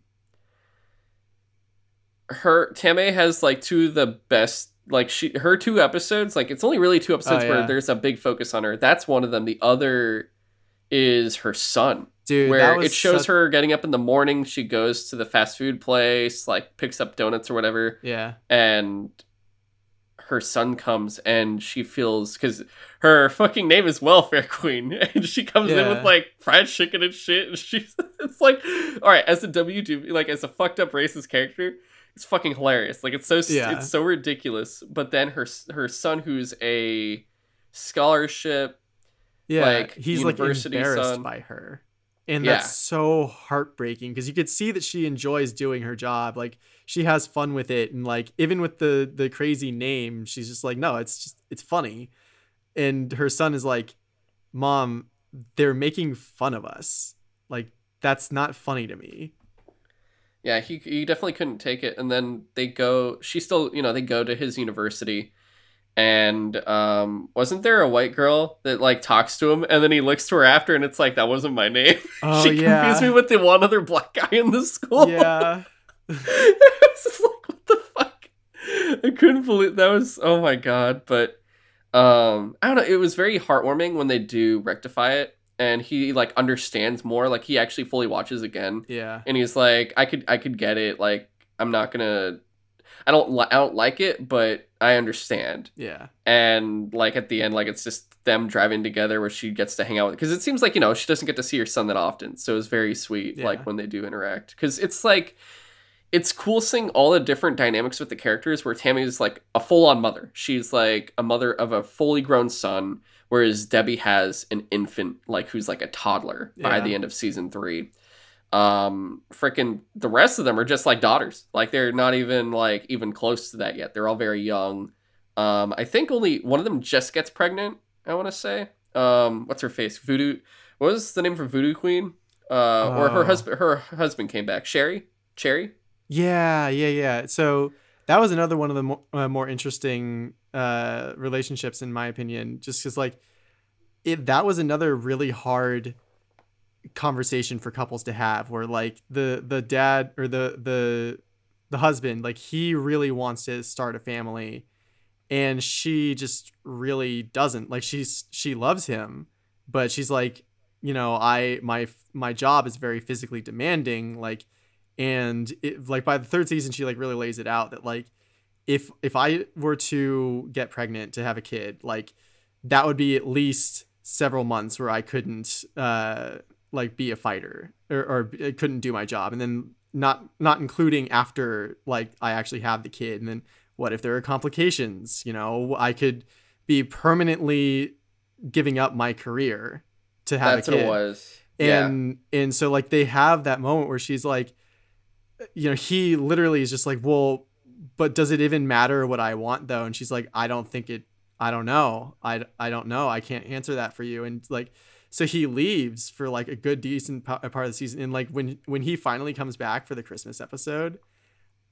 her Tame has like two of the best like she her two episodes like it's only really two episodes Oh, where there's a big focus on her. That's one of them. The other is her son Dude, where it shows such- her getting up in the morning she goes to the fast food place like picks up donuts or whatever Yeah. and her son comes and she feels because her fucking name is welfare queen and she comes in with like fried chicken and shit and she's it's like all right as a wd like as a fucked up racist character it's fucking hilarious. Like it's so Yeah. it's so ridiculous. But then her her son, who's a scholarship, Yeah, like, he's like embarrassed son. by her, and Yeah. that's so heartbreaking because you could see that she enjoys doing her job. Like she has fun with it, and like even with the the crazy name, she's just like, no, it's just it's funny. And her son is like, mom, they're making fun of us. Like that's not funny to me. yeah, he he definitely couldn't take it. And then they go. She still, you know, they go to his university. And um, wasn't there a white girl that like talks to him, and then he looks to her after, and it's like that wasn't my name. Oh she yeah, confused me with the one other black guy in the school. yeah. I was just like, what the fuck? I couldn't believe that was oh my god. But um I don't know, it was very heartwarming when they do rectify it and he like understands more. Like he actually fully watches again. Yeah. And he's like, I could I could get it. Like I'm not gonna I don't li- I don't like it, but I understand. Yeah. And like at the end, like it's just them driving together where she gets to hang out with because it seems like you know she doesn't get to see her son that often, so it's very sweet Yeah. like when they do interact because it's like it's cool seeing all the different dynamics with the characters where Tammy is like a full on mother. She's like a mother of a fully grown son, whereas Debbie has an infant, like who's like a toddler by the end of season three. Um, freaking the rest of them are just like daughters. Like they're not even like even close to that yet. They're all very young. Um, I think only one of them just gets pregnant. I want to say. Um, what's her face? Voodoo. What was the name for Voodoo Queen? Uh, or her Oh. husband. Her husband came back. Sherry. Cherry. Yeah, yeah, yeah. So that was another one of the more, uh, more interesting uh, relationships, in my opinion, just because like it that was another really hard conversation for couples to have, where like the the dad or the the the husband, like he really wants to start a family, and she just really doesn't. Like she's she loves him, but she's like, you know, I my my job is very physically demanding, like and it, like by the third season she like really lays it out that like if if i were to get pregnant to have a kid like that would be at least several months where i couldn't uh like be a fighter or, or I couldn't do my job and then not not including after like i actually have the kid and then what if there are complications? You know i could be permanently giving up my career to have That's a what kid. it was. yeah. and and so like they have that moment where she's like you know he literally is just like well but does it even matter what i want though? And she's like i don't think it i don't know. I, I don't know. I can't answer that for you. And like so he leaves for like a good decent part of the season and like when when he finally comes back for the christmas episode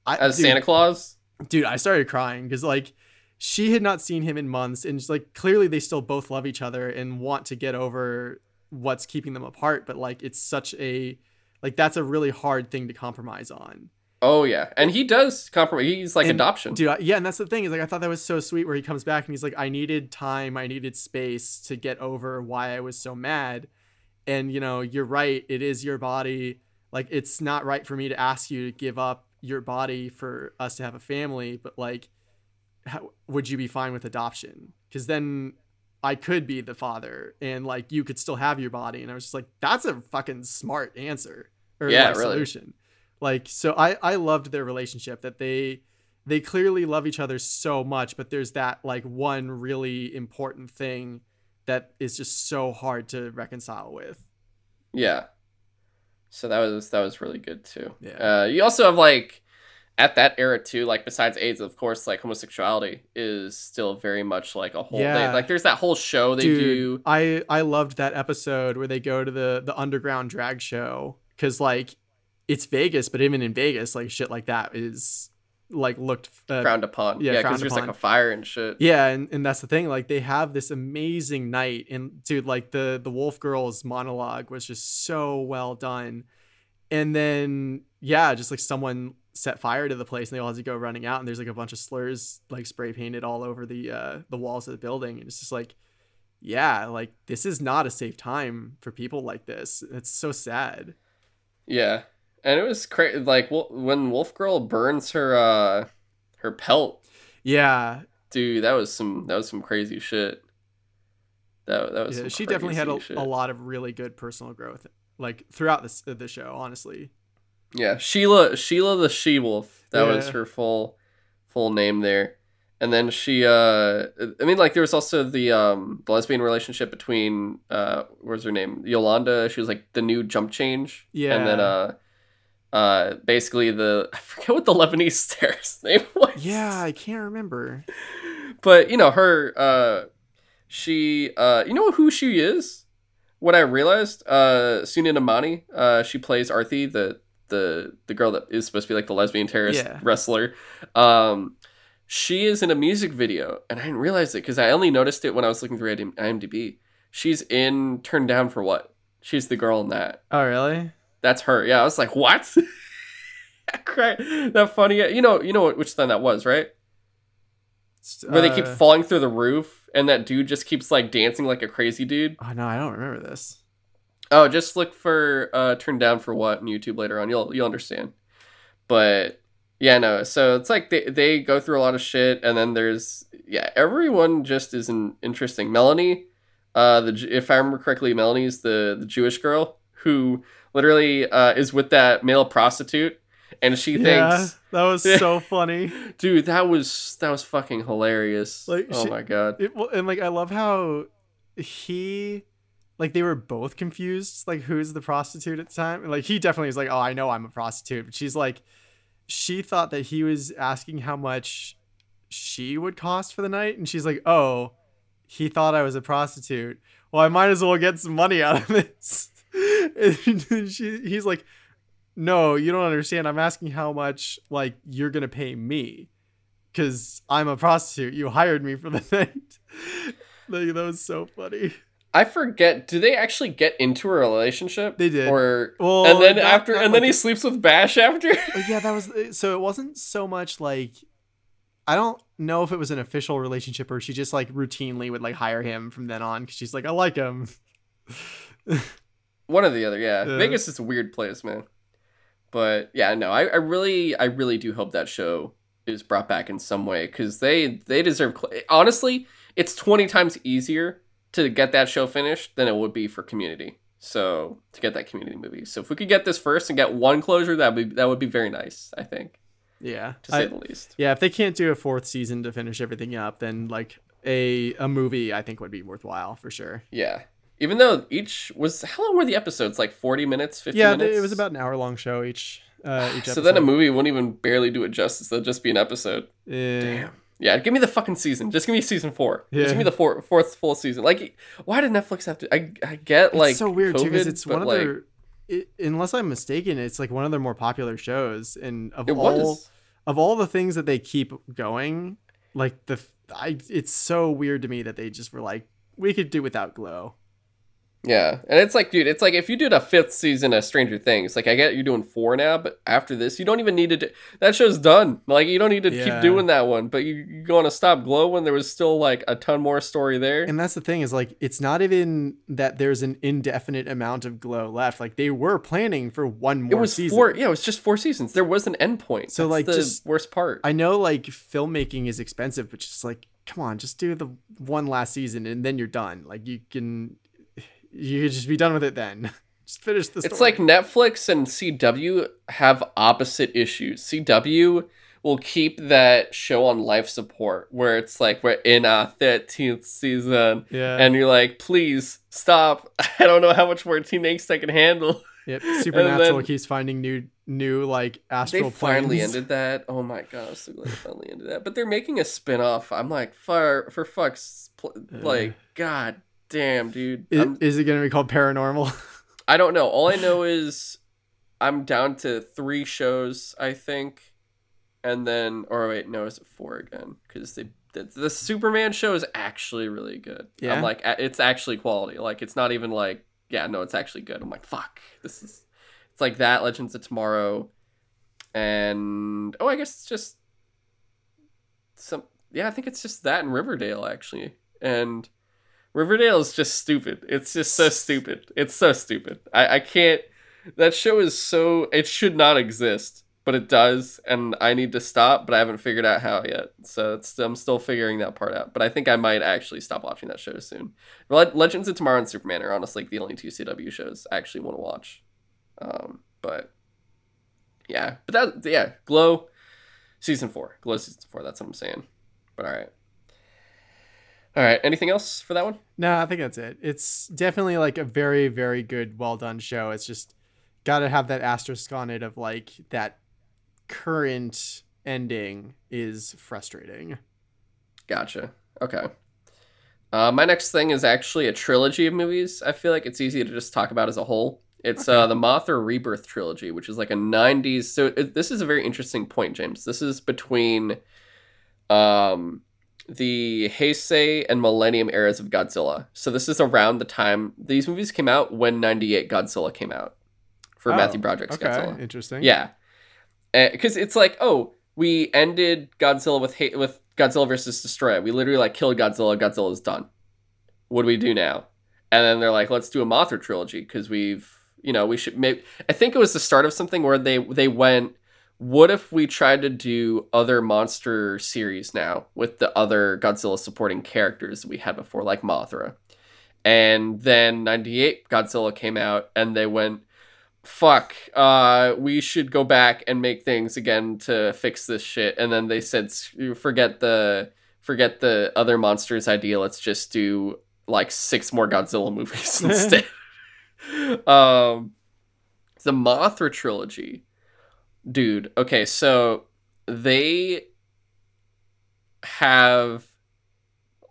I, As dude, Santa Claus. dude i started crying because like she had not seen him in months and just like clearly they still both love each other and want to get over what's keeping them apart but like it's such a like that's a really hard thing to compromise on Oh yeah, and he does compromise. He's like And, adoption. dude I, yeah and that's the thing is like i thought that was so sweet where he comes back and he's like i needed time i needed space to get over why i was so mad and you know you're right it is your body like it's not right for me to ask you to give up your body for us to have a family but like how, would you be fine with adoption because then i could be the father and like you could still have your body and i was just like that's a fucking smart answer or Yeah, like, really. solution like so i i loved their relationship that they they clearly love each other so much but there's that like one really important thing that is just so hard to reconcile with Yeah. So that was that was really good too. Yeah. Uh, you also have like at that era too, like besides AIDS, of course, like homosexuality is still very much like a whole. Yeah. like there's that whole show they Dude, do. I I loved that episode where they go to the the underground drag show because like it's Vegas, but even in Vegas, like shit like that is like looked uh, frowned upon. yeah, Yeah, because frowned there's like a fire and shit. yeah, and, and that's the thing. Like they have this amazing night, and dude, like the the Wolf Girls monologue was just so well done. And then yeah, just like someone set fire to the place, and they all had to go running out, and there's like a bunch of slurs like spray painted all over the uh the walls of the building, and it's just like, yeah, like this is not a safe time for people like this. It's so sad. Yeah, and it was crazy. Like when Wolf Girl burns her uh her pelt, Yeah, dude. That was some that was some crazy shit. That that was yeah she definitely had a, shit. a lot of really good personal growth, like throughout this the show, honestly. Yeah, Sheila Sheila the She Wolf. That was her full full name there. And then she uh I mean like there was also the um the lesbian relationship between uh what was her name? Yolanda. She was like the new Junkchain. Yeah. And then uh uh basically the I forget what the Lebanese star's name was. Yeah, I can't remember. But you know, her uh she uh you know who she is? What I realized, uh Sunita Mani, uh she plays Arthie, the the the girl that is supposed to be like the lesbian terrorist Yeah. wrestler. Um she is in a music video and I didn't realize it because I only noticed it when I was looking through IMDb. She's in Turned Down for What? She's the girl in that. Oh, really? That's her. Yeah, I was like, what? That funny. You know, you know what- which one that was, right? Where they keep Uh, falling through the roof, and that dude just keeps like dancing like a crazy dude. Oh no, I don't remember this. Oh, just look for uh "Turn Down for What" on YouTube later on. You'll you'll understand. But yeah, no. So it's like they they go through a lot of shit, and then there's yeah, everyone just isn't interesting. Melanie, uh, the if I remember correctly, Melanie's the the Jewish girl who literally uh is with that male prostitute, and she Yeah, thinks. that was so funny. Dude, that was that was fucking hilarious. Like, oh she- my god. It, and like I love how he like they were both confused like who's the prostitute at the time like he definitely was like oh i know i'm a prostitute but she's like she thought that he was asking how much she would cost for the night and she's like oh he thought i was a prostitute well i might as well get some money out of this and she, he's like no you don't understand i'm asking how much like you're gonna pay me because I'm a prostitute. You hired me for the night. like that was so funny. I forget. Do they actually get into a relationship? They did. Or Well, and then not- after, not and then he sleeps with Bash after. Yeah, that was so. It wasn't so much like I don't know if it was an official relationship or she just like routinely would like hire him from then on because she's like I like him. One or the other. Yeah. Yeah. Vegas is a weird place, man. But yeah, no, I, I really, I really do hope that show is brought back in some way because they, they deserve. Cl- Honestly, it's twenty times easier to get that show finished than it would be for Community. So to get that Community movie. So if we could get this first and get one closure, that would be that would be very nice. I think, yeah, to say I- the least. yeah. If they can't do a fourth season to finish everything up, then like a a movie I think would be worthwhile for sure. Yeah. Even though each was how long were the episodes? Like forty minutes, fifty yeah, minutes. it was about an hour long show each. Uh, each So then a movie wouldn't even barely do it justice. It'll just be an episode. Eh, Yeah, give me the fucking season. Just give me season four. Yeah. Just give me the four, fourth full season. Like, why did Netflix have to? I, I get like it's so weird too because it's one of like, their. It, unless I'm mistaken, it's like one of their more popular shows, and of all was. of all the things that they keep going, like the I, it's so weird to me that they just were like, we could do without Glow. Yeah, and it's like, dude, it's like if you did a fifth season of Stranger Things, like I get you're doing four now, but after this, you don't even need to. Do, that show's done. Like you don't need to Yeah. keep doing that one. But you you going to stop Glow when there was still like a ton more story there. And that's the thing is like, it's not even that there's an indefinite amount of Glow left. Like they were planning for one more it was season. four. Yeah, it was just four seasons. There was an end point. So, That's like, the just- worst part. I know like filmmaking is expensive, but just like, come on, just do the one last season and then you're done. Like you can, you could just be done with it then. just finish the. It's like Netflix and CW have opposite issues. CW will keep that show on life support where it's like we're in our 13th season yeah, and you're like, please stop. I don't know how much more Teen Angst I can handle. yep. Supernatural then- keeps finding new, new like astral They finally planes. ended that. Oh my gosh so they finally ended that. But they're making a spin-off. I'm like, for for fuck's like, god damn, dude. I- I'm- Is, it going to be called Paranormal? I don't know. All I know is I'm down to three shows, I think, and then or wait, no, is it four again? Because they the, the Superman show is actually really good. Yeah? I'm like, it's actually quality. Like, it's not even like, yeah, no, it's actually good. I'm like, fuck, this is. It's like that Legends of Tomorrow, and oh, I guess it's just some. Yeah, I think it's just that and Riverdale actually, and Riverdale is just stupid. It's just so stupid. It's so stupid. I, I can't. That show is so. It should not exist, but it does, and I need to stop, but I haven't figured out how yet. So I'm still figuring that part out. But I think I might actually stop watching that show soon. Le- Legends of Tomorrow and Superman are honestly the only two CW shows I actually want to watch. Um, but yeah, but that yeah, Glow season four, Glow season four. That's what I'm saying. But all right, all right. Anything else for that one? No, I think that's it. It's definitely like a very, very good, well done show. It's just got to have that asterisk on it of like that current ending is frustrating. Gotcha. Okay. Uh, my next thing is actually a trilogy of movies. I feel like it's easy to just talk about as a whole. It's uh, the Mothra Rebirth trilogy, which is like a '90s. So it, this is a very interesting point, James. This is between um, the Heisei and Millennium eras of Godzilla. So this is around the time these movies came out when '98 Godzilla came out for Oh, Matthew Broderick's Okay, Godzilla. interesting. Yeah, eh, because it's like, oh, we ended Godzilla with ha- with Godzilla versus Destoroyah. We literally like killed Godzilla. Godzilla's done. What do we do now? And then they're like, let's do a Mothra trilogy because we've, you know, we should maybe. I think it was the start of something where they they went. What if we tried to do other monster series now with the other Godzilla supporting characters we had before, like Mothra? And then '98 Godzilla came out, and they went, fuck uh we should go back and make things again to fix this shit. And then they said forget the forget the other monsters idea. Let's just do like six more godzilla movies instead. Um the mothra trilogy dude okay so they have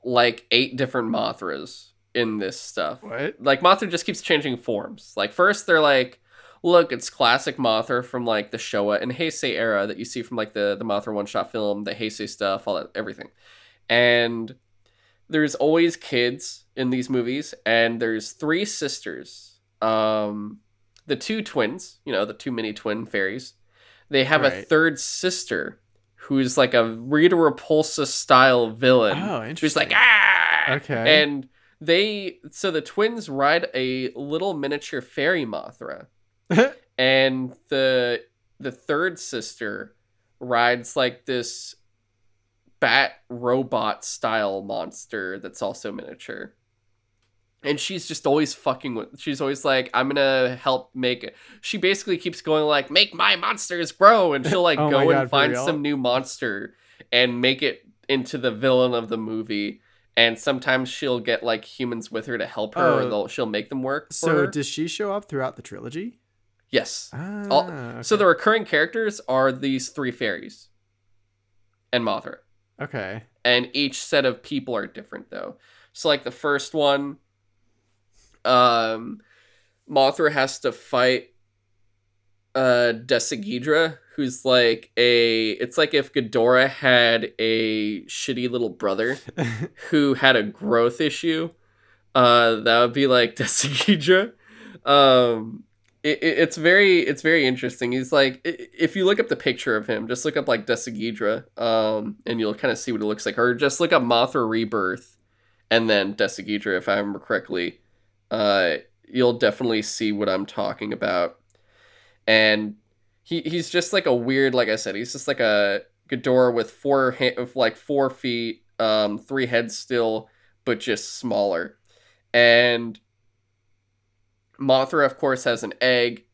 like eight different mothras in this stuff What? like Mothra just keeps changing forms. Like first they're like, look, it's classic Mothra from like the Showa and Heisei era that you see from like the the Mothra one shot film, the Heisei stuff, all that everything. And there's always kids in these movies, and there's three sisters. Um, the two twins, you know, the two mini twin fairies. They have a third sister who's like a Rita Repulsa style villain. Oh, who's interesting. like ah! Okay. and they so the twins ride a little miniature fairy mothra. And the the third sister rides like this bat robot style monster that's also miniature and she's just always fucking with she's always like i'm gonna help make it she basically keeps going like make my monsters grow and she'll like Oh go my and find real? some new monster and make it into the villain of the movie and sometimes she'll get like humans with her to help her or Oh. they'll, she'll make them work for so her. does she show up throughout the trilogy? yes Ah, All- so the recurring characters are these three fairies and mothra okay. and each set of people are different though. So like the first one, um, Mothra has to fight uh Desghidorah, who's like a it's like if Ghidorah had a shitty little brother who had a growth issue. Uh that would be like Desghidorah. Um it, it- it's very it's very interesting. He's like if you look up the picture of him, just look up like Desghidorah, um, and you'll kind of see what it looks like. Or just look up Mothra Rebirth, and then Desghidorah, if I remember correctly. Uh, you'll definitely see what I'm talking about. And he he's just like a weird, like I said, he's just like a Ghidorah with four ha- of like four feet, um, three heads still, but just smaller. And Mothra, of course, has an egg.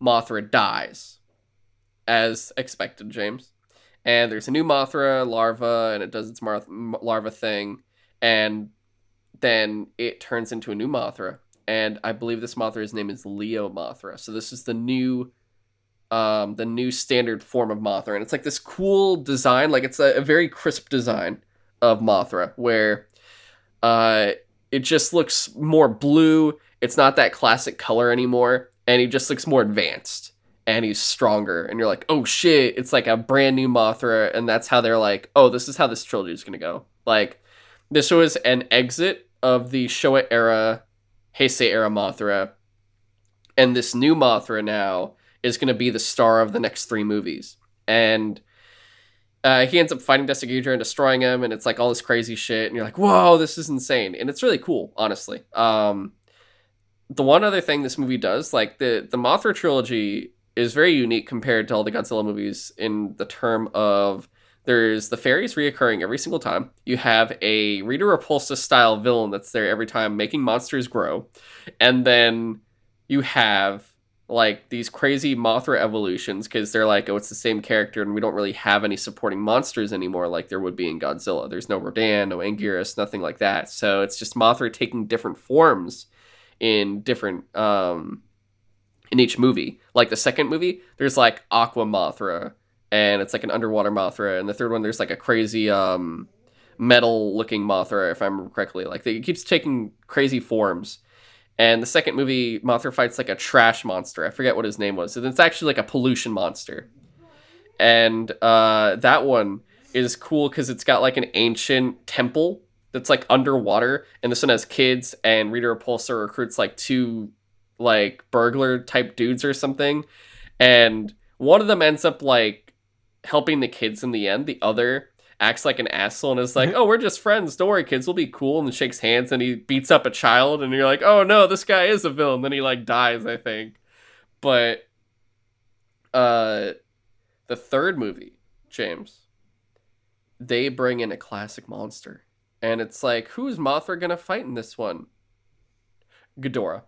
Mothra dies, as expected, James. And there's a new Mothra larva, and it does its mar- larva thing, and then it turns into a new Mothra. And I believe this Mothra's name is Leo Mothra. So this is the new, um, the new standard form of Mothra, and it's like this cool design, like it's a, a very crisp design of Mothra, where, uh, it just looks more blue it's not that classic color anymore and he just looks more advanced and he's stronger and you're like oh shit it's like a brand new mothra and that's how they're like oh this is how this trilogy is going to go like this was an exit of the showa era heisei era mothra and this new mothra now is going to be the star of the next three movies and uh, he ends up fighting Desghidorah and destroying him, and it's like all this crazy shit, and you're like, "Whoa, this is insane!" And it's really cool, honestly. Um, the one other thing this movie does, like the the Mothra trilogy, is very unique compared to all the Godzilla movies in the term of there's the fairies reoccurring every single time. You have a Rita Repulsa style villain that's there every time, making monsters grow, and then you have like these crazy Mothra evolutions because they're like, oh, it's the same character, and we don't really have any supporting monsters anymore, like there would be in Godzilla. There's no Rodan, no Anguirus, nothing like that. So it's just Mothra taking different forms in different um in each movie. Like the second movie, there's like Aqua Mothra, and it's like an underwater Mothra, and the third one there's like a crazy um metal looking Mothra, if I remember correctly. Like it keeps taking crazy forms. And the second movie, Mothra fights like a trash monster. I forget what his name was. And it's actually like a pollution monster. And uh, that one is cool because it's got like an ancient temple that's like underwater. And this one has kids, and Rita Repulsa recruits like two like burglar type dudes or something. And one of them ends up like helping the kids in the end. The other acts like an asshole and is like, "Oh, we're just friends. Don't worry, kids. We'll be cool." And shakes hands and he beats up a child, and you're like, "Oh no, this guy is a villain." Then he like dies, I think. But uh, the third movie, James, they bring in a classic monster, and it's like, who's Mothra gonna fight in this one? Ghidorah.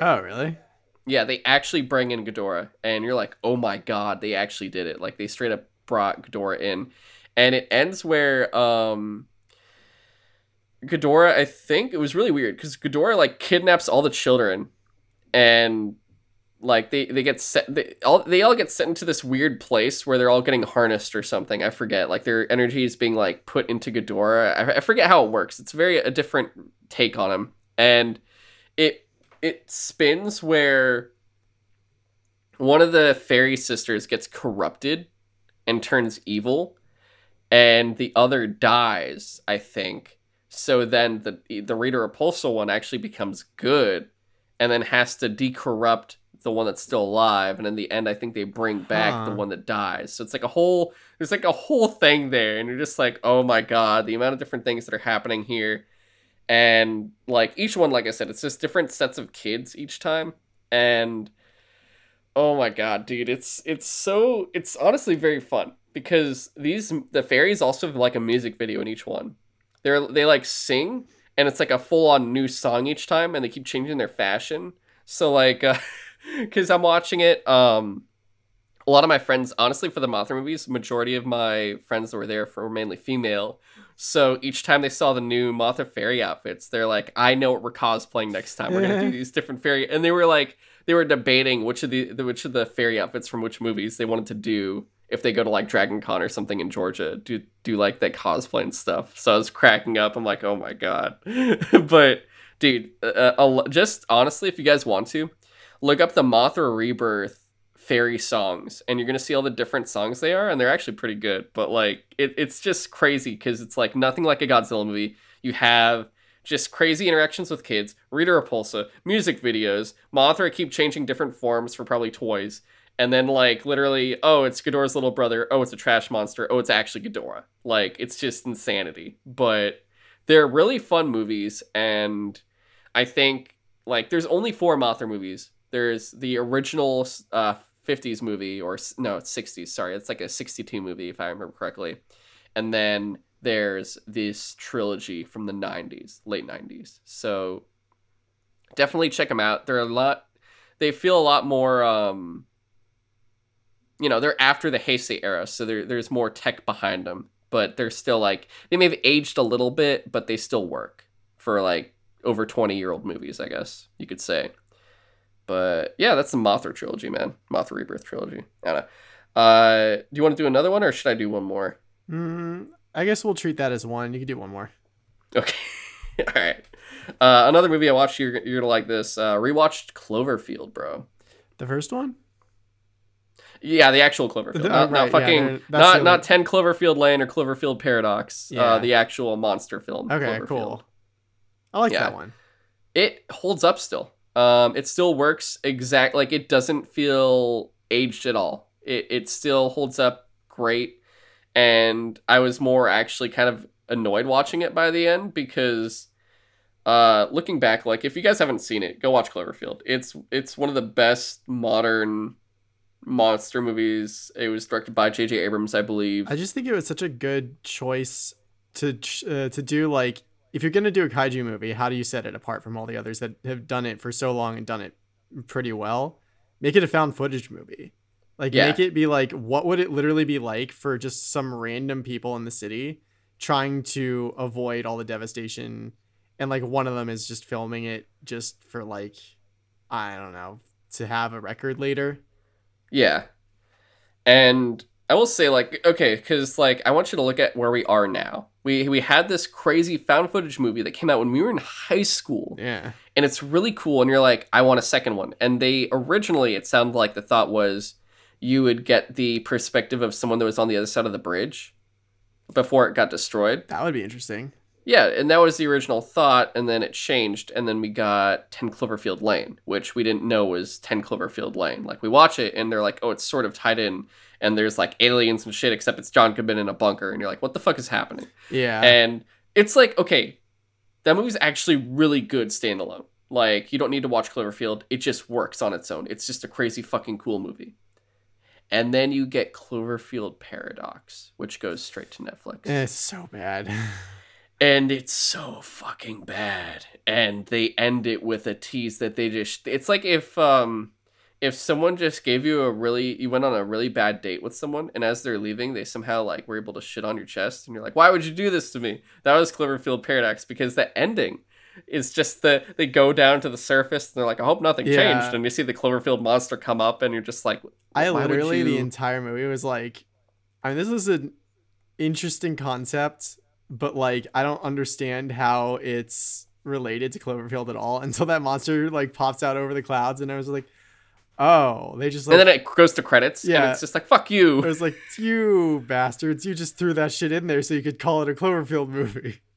Oh, really? Yeah, they actually bring in Ghidorah, and you're like, oh my god, they actually did it. Like they straight up brought Ghidorah in and it ends where um Ghidorah, I think it was really weird because Ghidorah like kidnaps all the children, and like they they get set they all they all get sent into this weird place where they're all getting harnessed or something. I forget. Like their energy is being like put into Ghidorah. I, I forget how it works. It's very a different take on him, and it it spins where one of the fairy sisters gets corrupted and turns evil and the other dies, I think. So then the the Rita Repulsa one actually becomes good, and then has to decorrupt the one that's still alive, and in the end, I think they bring back huh. the one that dies. So it's like a whole there's like a whole thing there, and you're just like, oh my god, the amount of different things that are happening here, and like each one, like I said, it's just different sets of kids each time, and oh my god, dude, it's it's so it's honestly very fun because these the fairies also have like a music video in each one. They're they like sing and it's like a full on new song each time and they keep changing their fashion. So like uh, cuz I'm watching it um a lot of my friends honestly for the Mothra movies, majority of my friends that were there for were mainly female. So each time they saw the new Mothra fairy outfits, they're like, "I know what we're cosplaying next time. We're going to do these different fairy." And they were like they were debating which of the which of the fairy outfits from which movies they wanted to do if they go to like Dragon Con or something in Georgia, do do like that cosplay and stuff. So I was cracking up. I'm like, oh my god. but dude, uh, uh, just honestly, if you guys want to, look up the Mothra Rebirth fairy songs, and you're gonna see all the different songs they are, and they're actually pretty good. But like, it, it's just crazy because it's like nothing like a Godzilla movie. You have just crazy interactions with kids, Rita Repulsa, music videos, Mothra keep changing different forms for probably toys and then like literally, oh, it's Ghidorah's little brother. Oh, it's a trash monster. Oh, it's actually Ghidorah. Like it's just insanity. But they're really fun movies, and I think like there's only four Mothra movies. There's the original uh, 50s movie, or no, it's 60s. Sorry, it's like a 62 movie if I remember correctly, and then there's this trilogy from the 90s, late 90s. So definitely check them out. They're a lot. They feel a lot more. Um, you know they're after the Heisei era, so there's more tech behind them, but they're still like they may have aged a little bit, but they still work for like over 20 year old movies, I guess you could say. But yeah, that's the Mothra trilogy, man. Mothra Rebirth trilogy. I don't know. Uh, do you want to do another one, or should I do one more? Mm, I guess we'll treat that as one. You can do one more. Okay. All right. Uh, another movie I watched. You're, you're gonna like this. Uh, rewatched Cloverfield, bro. The first one. Yeah, the actual Cloverfield, the, not, right, not fucking, yeah, not not Ten Cloverfield Lane or Cloverfield Paradox. Uh, yeah. Uh, the actual monster film. Okay, cool. I like yeah. that one. It holds up still. Um, it still works exact like it doesn't feel aged at all. It it still holds up great, and I was more actually kind of annoyed watching it by the end because uh looking back like if you guys haven't seen it go watch cloverfield it's it's one of the best modern monster movies. It was directed by J.J. Abrams, I believe. I just think it was such a good choice to uh, to do like if you're gonna do a kaiju movie, how do you set it apart from all the others that have done it for so long and done it pretty well? make it a found footage movie. Like Yeah. make it be like what would it literally be like for just some random people in the city trying to avoid all the devastation and like one of them is just filming it just for like I don't know, to have a record later. Yeah. And I will say like okay, cuz like I want you to look at where we are now. We we had this crazy found footage movie that came out when we were in high school Yeah. and it's really cool and you're like I want a second one. And they originally it sounded like the thought was you would get the perspective of someone that was on the other side of the bridge before it got destroyed. That would be interesting. Yeah, and that was the original thought, and then it changed, and then we got 10 Cloverfield Lane, which we didn't know was 10 Cloverfield Lane. Like, we watch it, and they're like, oh, it's sort of tied in, and there's like aliens and shit, except it's John Goodman in a bunker, and you're like, what the fuck is happening? Yeah. And it's like, okay, that movie's actually really good standalone. Like, you don't need to watch Cloverfield, it just works on its own. It's just a crazy fucking cool movie. And then you get Cloverfield Paradox, which goes straight to Netflix it's so bad. and it's so fucking bad and they end it with a tease that they just it's like if um if someone just gave you a really you went on a really bad date with someone and as they're leaving they somehow like were able to shit on your chest and you're like why would you do this to me that was cloverfield paradox because the ending is just the they go down to the surface and they're like i hope nothing Yeah. changed and you see the cloverfield monster come up and you're just like I literally the entire movie was like, I mean, this is an interesting concept, but like I don't understand how it's related to Cloverfield at all until that monster like pops out over the clouds, and I was like, oh, they just like. and then it goes to credits and Yeah. it's just like fuck you I was like, you bastards! You just threw that shit in there so you could call it a Cloverfield movie.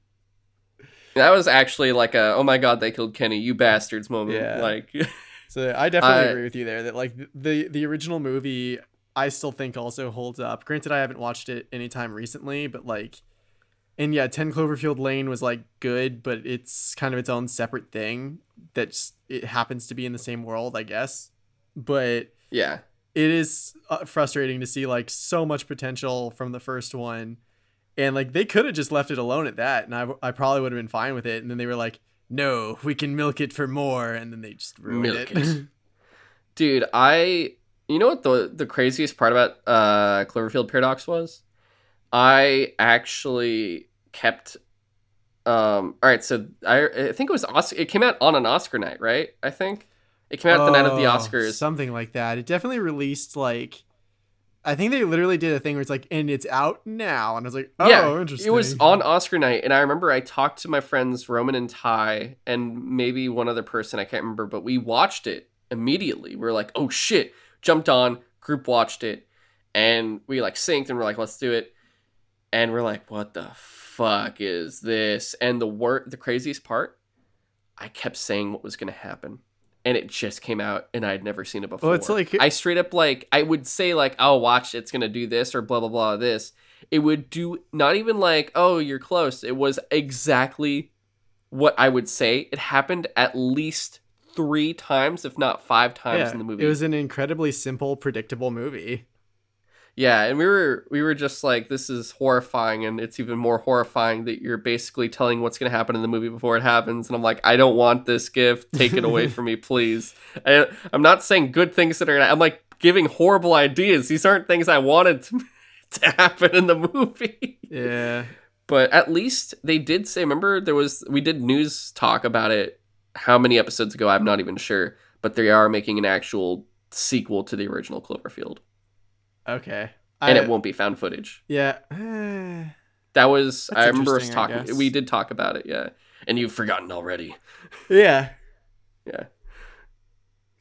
That was actually like a oh my god they killed Kenny you bastards moment. Yeah. Like So I definitely I- agree with you there. That like the the original movie, I still think also holds up. Granted, I haven't watched it anytime recently, but like, and yeah, Ten Cloverfield Lane was like good, but it's kind of its own separate thing. That just it happens to be in the same world, I guess. But yeah. it is uh, frustrating to see like so much potential from the first one and like they could have just left it alone at that and I, I probably would have been fine with it and then they were like no we can milk it for more and then they just ruined Milk it, it. Dude, I you know what the the craziest part about uh Cloverfield Paradox was? I actually kept um all right, so I I think it was Oscar it came out on an Oscar night, right? I think. It came out the night of the Oh, Oscars. something like that it definitely released like i think they literally did a thing where it's like and it's out now and i was like oh yeah, interesting it was on Oscar night, and I remember I talked to my friends Roman and Ty, and maybe one other person I can't remember, but we watched it immediately. We are like, "Oh shit!" Jumped on, group watched it, and we like synced, and we're like, "Let's do it." And we're like, "What the fuck is this?" And the wor- the craziest part, I kept saying what was gonna happen. And it just came out, and I had never seen it before. Well, it's like- I straight up like I would say like, "Oh, watch, it's gonna do this" or blah blah blah this. It would do not even like oh you're close. It was exactly what i would say. It happened at least three times if not five times yeah, in the movie. it was an incredibly simple predictable movie yeah and we were we were just like this is horrifying and it's even more horrifying that you're basically telling what's going to happen in the movie before it happens and i'm like i don't want this gift. Take it away from me please. I, i'm not saying good things that are gonna i'm like giving horrible ideas. These aren't things i wanted to, to happen in the movie. Yeah. But at least they did say remember there was we did news talk about it how many episodes ago? I'm not even sure. But they are making an actual sequel to the original cloverfield okay. And I- it won't be found footage. Yeah. That was That's i remember us talking we did talk about it yeah. And you've forgotten already. Yeah. Yeah.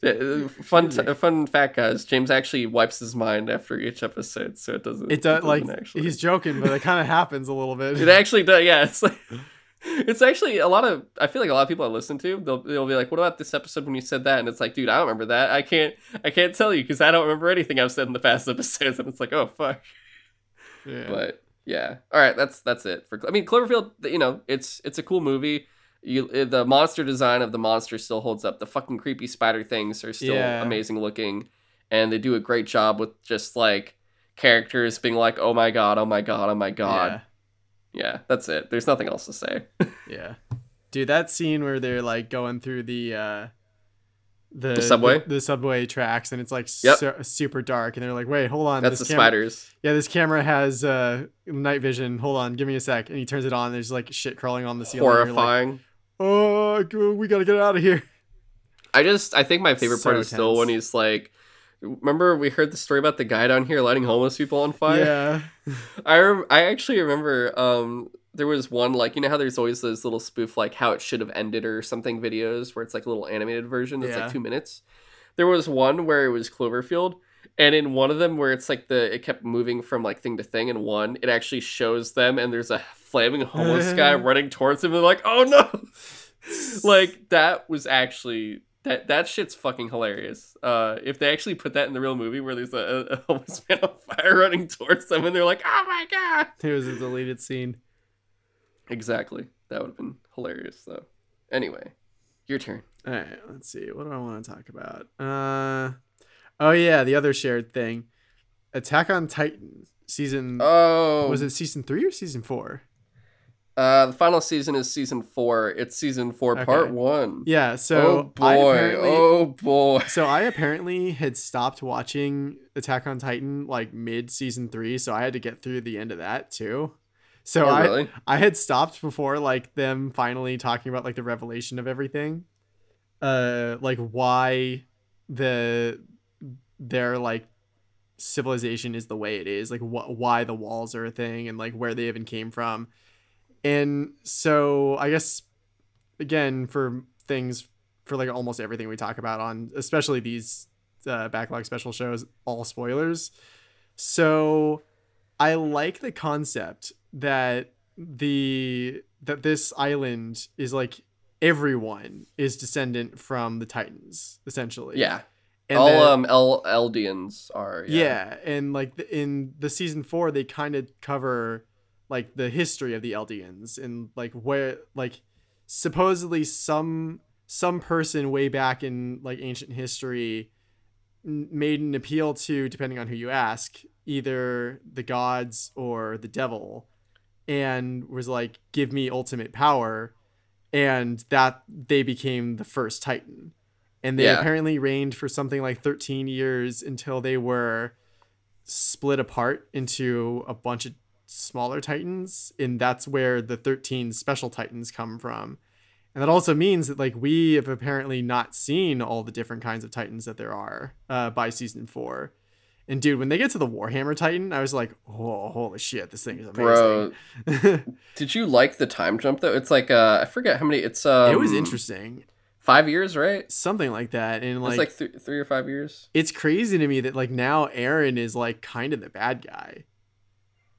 Yeah, uh, fun Excuse uh, me. fun fact guys james actually wipes his mind after each episode so it doesn't it does like doesn't actually he's joking but it kind of happens a little bit. It actually does. Yeah, it's like it's actually a lot of. I feel like a lot of people I listen to, they'll they'll be like, "What about this episode when you said that?" And it's like, dude, I don't remember that. I can't I can't tell you because I don't remember anything I've said in the past episodes. And it's like, oh fuck. yeah. But yeah, all right, that's that's it for. I mean, Cloverfield. You know, it's it's a cool movie. You eh, the monster design of the monster still holds up. The fucking creepy spider things are still Yeah. amazing looking, and they do a great job with just like characters being like, "Oh my god, oh my god, oh my god." yeah, that's it. There's nothing else to say. yeah yeah dude that scene where they're like going through the uh the, The subway? the, the subway tracks, and it's like Yep. su- super dark, and they're like, "Wait, hold on, That's the camera- spiders. Yeah, this camera has uh, night vision. Hold on, give me a sec." And he turns it on. And there's like shit crawling on the ceiling. you're like, Horrifying. oh, we gotta get out of here. I just I think my favorite part So is still when he's like remember we heard the story about the guy down here lighting homeless people on fire? Yeah, I rem- I actually remember um there was one like you know how there's always those little spoof like how it should have ended or something videos where it's like a little animated version that's Yeah. like 2 minutes. There was one where it was Cloverfield and in one of them where it's like the it kept moving from like thing to thing and one it actually shows them and there's a flaming homeless guy running towards him and they're like oh no like that was actually that that shit's fucking hilarious. Uh, if they actually put that in the real movie where there's a, a homeless man on fire running towards them and they're like, "Oh my god!" it was a deleted scene. Exactly, that would have been hilarious though. Anyway, your turn. All right, let's see. What do I want to talk about? Uh, oh yeah, the other shared thing, Attack on Titan season. Oh, was it season three or season four? Uh, the final season is season four. It's season four, Okay. part one. Yeah. oh So I boy! Oh boy! So I apparently had stopped watching Attack on Titan like mid season three, so I had to get through the end of that too. So oh I really? I had stopped before like them finally talking about like the revelation of everything, uh, like why the their like civilization is the way it is, like wh- why the walls are a thing, and like where they even came from, and so I guess again for things for like almost everything we talk about on especially these uh, backlog special shows all spoilers so i like the concept that the that this island is like everyone is descendant from the titans essentially Yeah. and All um El- Eldians are. Yeah. yeah, and like the, in the season four, they kind of cover like the history of the Eldians and like where like supposedly some some person way back in like ancient history made an appeal to depending on who you ask either the gods or the devil and was like give me ultimate power and that they became the first titan and they Yeah. apparently reigned for something like 13 years until they were split apart into a bunch of smaller titans and that's where the 13 special titans come from and that also means that like we have apparently not seen all the different kinds of titans that there are uh, by season four and dude when they get to the warhammer titan i was like oh holy shit this thing is amazing Bro, did you like the time jump though? It's like uh, I forget how many. It's um, it was interesting Five years, right? something like that and it's like, like th- three or five years. it's crazy to me that like now Eren is like kind of the bad guy.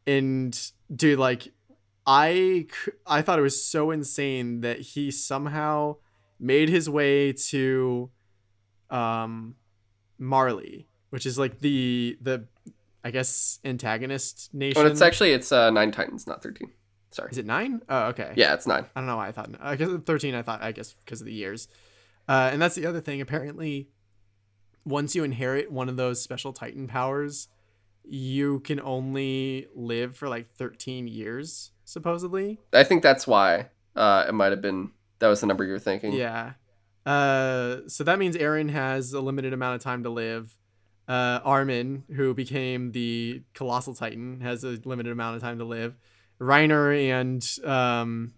And dude, like I I thought it was so insane that he somehow made his way to um Marley, which is like the the I guess antagonist nation. But it's actually it's uh nine titans, not thirteen. Sorry. Is it 9? Oh, okay. Yeah, it's nine. I don't know why I thought I guess 13 I thought I guess because of the years. Uh, and that's the other thing apparently once you inherit one of those special titan powers you can only live for like 13 years supposedly. I think that's why. Uh, it might have been that was the number you were thinking. Yeah. Uh, so that means Eren has a limited amount of time to live. Uh, Armin, who became the colossal titan, has a limited amount of time to live. Reiner and um,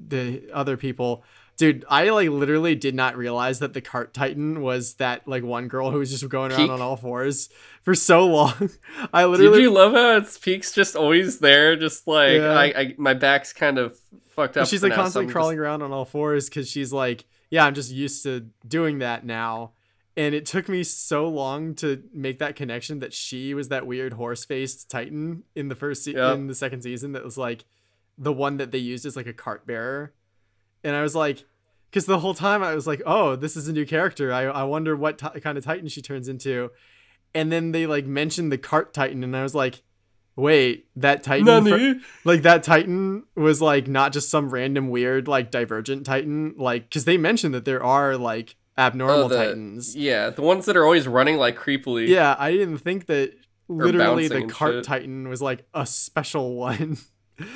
the other people, dude, I like literally did not realize that the cart titan was that like one girl who was just going around Pieck? on all fours for so long. I Did literally you love how its peaks just always there? Just like Yeah. I, I, my back's kind of fucked up. she's like now, constantly I'm crawling around on all fours because she's like, yeah, I'm just used to doing that now. And it took me so long to make that connection that she was that weird horse faced Titan in the first se- Yep. in the second season that was like the one that they used as like a cart bearer. And I was like, because the whole time I was like, oh, this is a new character. I, I wonder what ti kind of Titan she turns into. And then they like mentioned the cart Titan, and I was like, wait, that Titan Just, fr- like that titan was like not just some random weird like divergent titan like because they mentioned that there are like abnormal Oh, the- titans Yeah, the ones that are always running like creepily. yeah i didn't think that literally the cart shit. titan was like a special one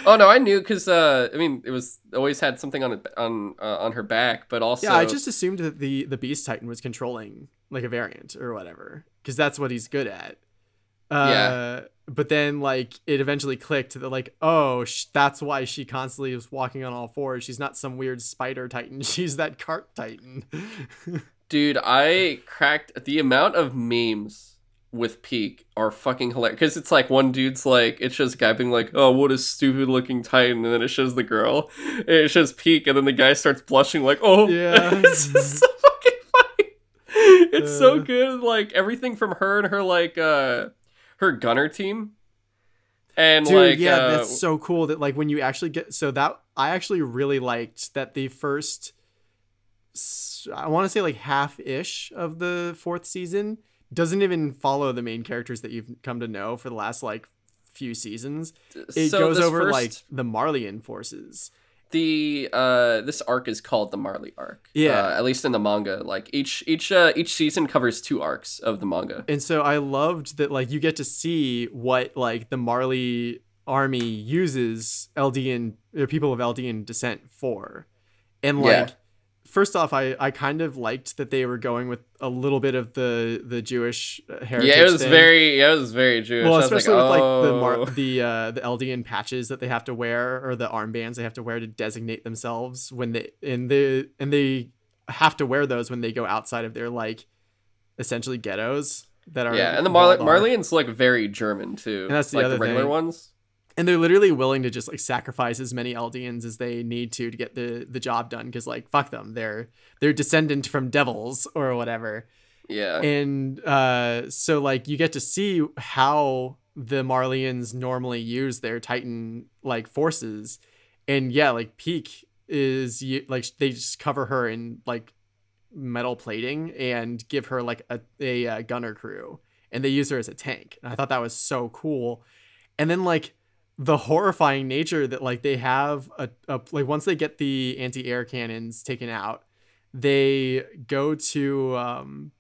Oh no, I knew because uh, I mean, it was always had something on it on uh, on her back, but also Yeah, I just assumed that the the Beast Titan was controlling like a variant or whatever, because that's what he's good at. Uh, Yeah. But then, like, it eventually clicked that, like, oh, sh- that's why she constantly is walking on all fours. She's not some weird spider titan. She's that cart titan. dude, I cracked the amount of memes with Pieck are fucking hilarious because it's like one dude's like it shows a guy being like, oh, what a stupid looking Titan, and then it shows the girl, and it shows Pieck, and then the guy starts blushing like, oh, Yeah. it's just so fucking funny. It's so Uh. good, like everything from her and her like uh her gunner team, and Dude, like yeah, uh, that's so cool that like when you actually get so that I actually really liked that the first I want to say like half ish of the fourth season doesn't even follow the main characters that you've come to know for the last like few seasons. It so goes over first- like the Marleyan forces. the uh this arc is called the Marley arc. Yeah. uh, at least in the manga. Like each each uh, each season covers two arcs of the manga. And so I loved that like you get to see what like the Marley army uses Eldian or people of Eldian descent for. And like Yeah. First off I I kind of liked that they were going with a little bit of the the Jewish uh, heritage Yeah, it was thing. very yeah, it was very Jewish. well, especially with like the oh. Mar- the uh, the Eldian patches that they have to wear or the armbands they have to wear to designate themselves when they and they and they have to wear those when they go outside of their like essentially ghettos that are yeah, and the Mar- walled off. Marleyans look very German too. And that's the like other the regular thing. ones. And they're literally willing to just like sacrifice as many Eldians as they need to to get the the job done because like fuck them. They're they're descendant from devils or whatever. Yeah, and uh so like you get to see how the Marleyans normally use their Titan like forces. And yeah like Pieck is like they just cover her in like metal plating and give her like a, a, uh gunner crew. And they use her as a tank. And I thought that was so cool. And then like the horrifying nature that like they have a, a like once they get the anti-air cannons taken out they go to um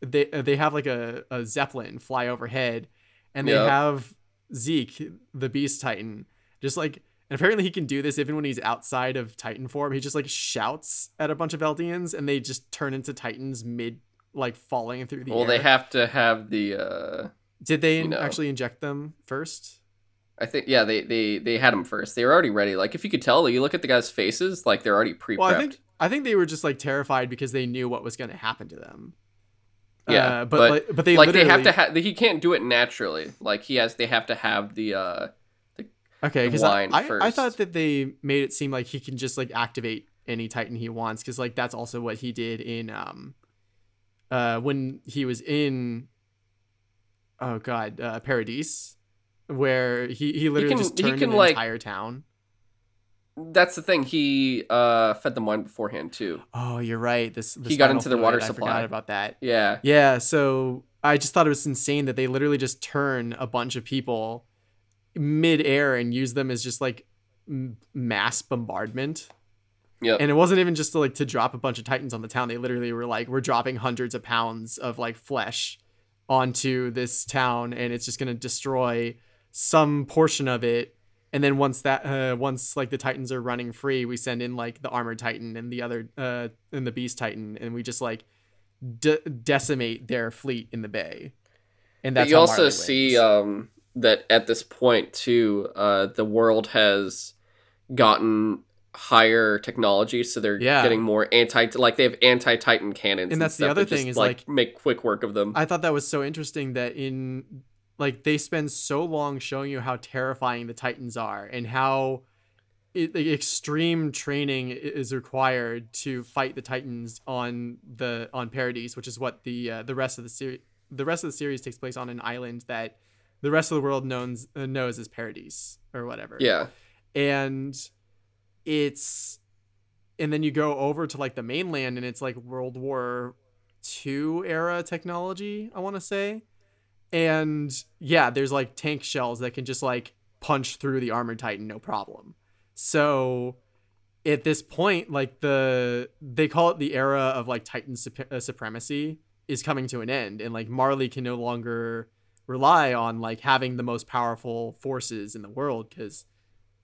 they they have like a, a zeppelin fly overhead and they Yep. have zeke the beast titan just like and apparently he can do this even when he's outside of titan form he just like shouts at a bunch of eldians and they just turn into titans mid like falling through the well, air they have to have the. uh did they know. actually inject them first I think yeah, they they they had them first. They were already ready. Like if you could tell, you look at the guys' faces, like they're already pre-prepped. Well, I think I think they were just like terrified because they knew what was going to happen to them. Yeah, Uh, but, but, like, but they like they have to have. He can't do it naturally. Like he has. They have to have the. uh Okay, because I, I, I thought that they made it seem like he can just like activate any Titan he wants because like that's also what he did in um uh when he was in oh god uh Paradise where he he literally can- just he turned can, an like- entire town. That's the thing. He uh fed them wine beforehand too. Oh, you're right. This, this He got into their water fluid, I supply. forgot about that. Yeah. Yeah, so I just thought it was insane that they literally just turn a bunch of people mid-air and use them as just like m- mass bombardment. Yeah. And it wasn't even just to, like to drop a bunch of titans on the town. They literally were like, we're dropping hundreds of pounds of like flesh onto this town, and it's just gonna destroy some portion of it. And then once that, uh, once like the titans are running free, we send in like the armored titan and the other, uh, and the beast titan, and we just like de- decimate their fleet in the bay. And But you also Marley see wins. um that at this point too, uh the world has gotten higher technology, so they're Yeah. getting more anti like they have anti Titan cannons. And that's the stuff other that just, thing is, like, like- make quick work of them. I thought that was so interesting that in like they spend so long showing you how terrifying the Titans are and how it, like, extreme training is required to fight the Titans on the on Paradise, which is what the uh, the rest of the series the rest of the series takes place on an island that the rest of the world knows uh, knows as Paradise or whatever. yeah. and it's and then you go over to like the mainland and it's like world war two era technology i want to say and yeah there's like tank shells that can just like punch through the armored titan no problem so at this point like the they call it the era of like titan sup- uh, supremacy is coming to an end and like marley can no longer rely on like having the most powerful forces in the world because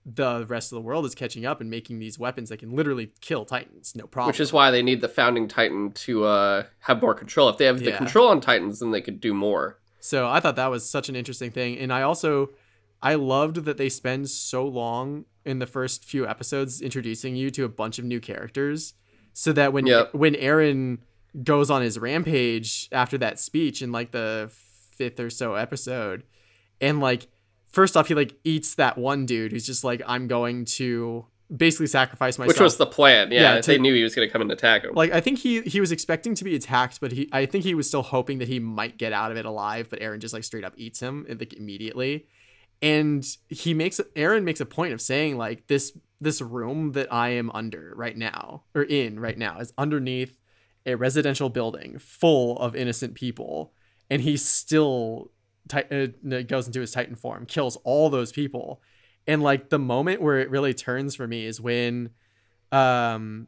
the rest of the world is catching up and making these weapons that can literally kill titans no problem Which is why they need the founding Titan to uh, have more control. If they have the Yeah. control on Titans, then they could do more. So I thought that was such an interesting thing. And I also I loved that they spend so long in the first few episodes introducing you to a bunch of new characters. So that when Yep. when Eren goes on his rampage after that speech in like the fifth or so episode, and like first off he like eats that one dude who's just like, I'm going to basically sacrifice myself. Which was the plan. Yeah, Yeah, to- they knew he was going to come and attack him. Like I think he he was expecting to be attacked, but he I think he was still hoping that he might get out of it alive. But Eren just like straight up eats him like immediately, and he makes Eren makes a point of saying like this this room that I am under right now or in right now is underneath a residential building full of innocent people, and he still ti- uh, goes into his Titan form, kills all those people, and like the moment where it really turns for me is when um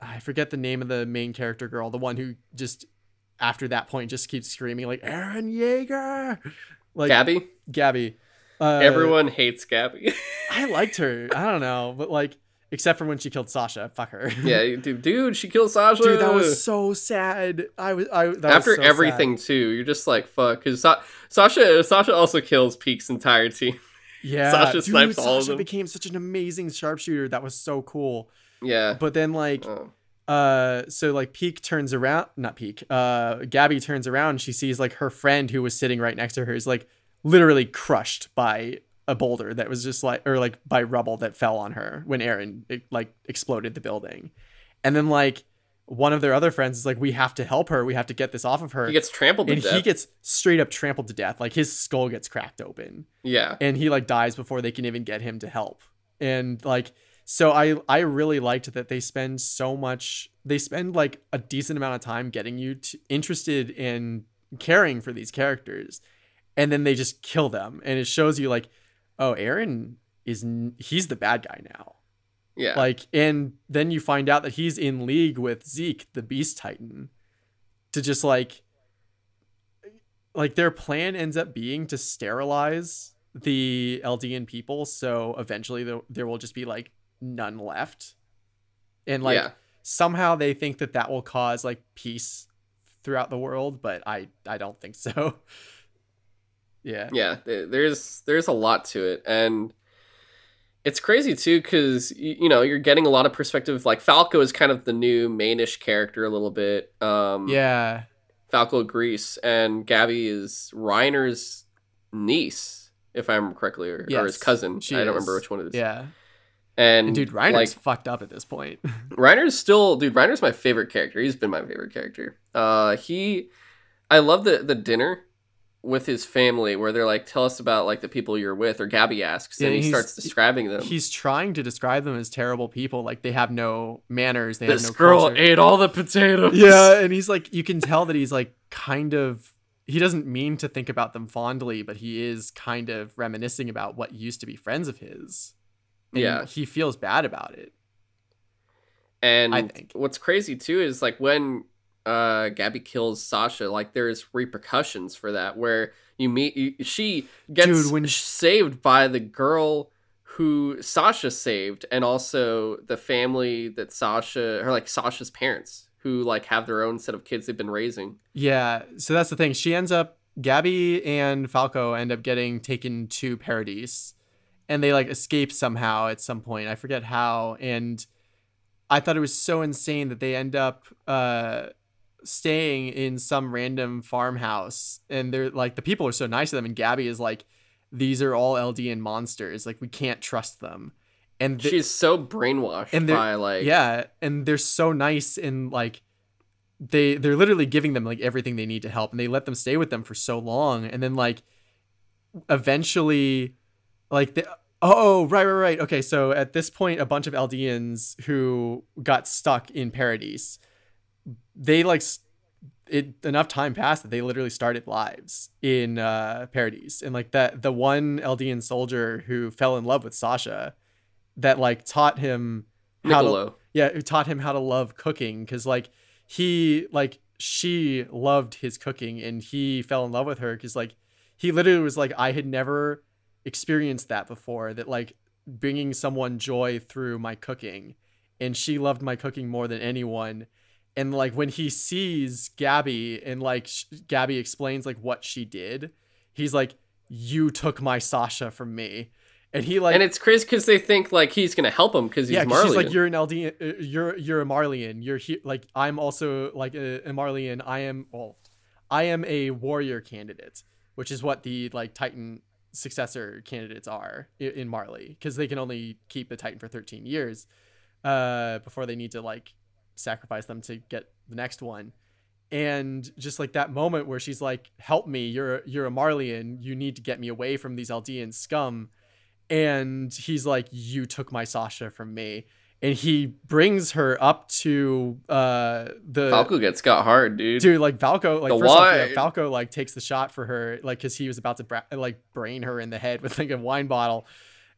I forget the name of the main character girl, the one who just after that point just keeps screaming like Eren Yeager, like Gabi? Gabi. Uh, Everyone hates Gabi. I liked her. I don't know, but like except for when she killed Sasha. Fuck her. yeah, dude, dude, she killed Sasha. dude, that was so sad. I was. I that was After so everything sad. too, you're just like fuck. Because Sa- Sasha, Sasha also kills Pieck's entire team. Yeah, Sasha dude, snipes all of Sasha them. became such an amazing sharpshooter. That was so cool. Yeah. But then like Oh. uh so like Pieck turns around not Pieck uh Gabi turns around she sees like her friend who was sitting right next to her is like literally crushed by a boulder that was just like or like by rubble that fell on her when Eren it, like exploded the building and then like one of their other friends is like we have to help her. We have to get this off of her. He gets trampled to and death. he gets straight up trampled to death. Like his skull gets cracked open. Yeah. and he like dies before they can even get him to help. And like so i i really liked that they spend so much they spend like a decent amount of time getting you to, interested in caring for these characters. And then they just kill them. And it shows you like oh Eren is n- he's the bad guy now Yeah. like and then you find out that he's in league with zeke the beast titan to just like like their plan ends up being to sterilize the Eldian people so eventually there, there will just be like none left and like yeah. somehow they think that that will cause like peace throughout the world but i i don't think so yeah yeah there's there's a lot to it and it's crazy too because you know you're getting a lot of perspective like falco is kind of the new mainish character a little bit um yeah falco Grice and Gabi is reiner's niece if i'm correctly or, or his cousin i don't is. remember which one it is yeah and, and dude Reiner's like fucked up at this point Reiner's still dude. Reiner's my favorite character. He's been my favorite character. Uh, he, I love the the dinner with his family where they're like, tell us about like the people you're with, or Gabi asks, Yeah, and he starts describing them. he's trying to describe them as terrible people like they have no manners they this have no girl culture. ate all the potatoes. yeah and he's like you can tell that he's like kind of he doesn't mean to think about them fondly but he is kind of reminiscing about what used to be friends of his And Yeah. he feels bad about it And I think. what's crazy too is like when uh Gabi kills Sasha, like there's repercussions for that where you meet you, she gets Dude, when- saved by the girl who Sasha saved and also the family that Sasha or like Sasha's parents who like have their own set of kids they've been raising. yeah so that's the thing she ends up Gabi and falco end up getting taken to paradise and they like escape somehow at some point i forget how and i thought it was so insane that they end up uh staying in some random farmhouse and they're like the people are so nice to them and Gabi is like these are all eldian monsters like we can't trust them. And th- She's so brainwashed and by like yeah and they're so nice and like they they're literally giving them like everything they need to help and they let them stay with them for so long and then like eventually like the oh right right right. Okay so at this point a bunch of eldians who got stuck in paradise they like it enough time passed that they literally started lives in uh paradise and like that the one eldian soldier who fell in love with sasha that like taught him how to, yeah who taught him how to love cooking because like he like she loved his cooking and he fell in love with her because like he literally was like i had never experienced that before that like bringing someone joy through my cooking. And she loved my cooking more than anyone and like when he sees Gabi and like sh- Gabi explains like what she did he's like you took my Sasha from me and he like and it's crazy because they think like he's gonna help him because he's yeah, she's like you're an LD, uh, you're you're a Marleyan. You're here, like I'm also like a, a Marleyan. I am well, I am a warrior candidate, which is what the like Titan successor candidates are i- in Marley, because they can only keep the Titan for 13 years, uh, before they need to like sacrifice them to get the next one. And just like that moment where she's like, "Help me! You're you're a Marleyan You need to get me away from these Eldian scum." and he's like you took my sasha from me and he brings her up to uh the Falco gets got hard, dude. dude like falco like The first off, yeah, falco like takes the shot for her like because he was about to bra- like brain her in the head with like a wine bottle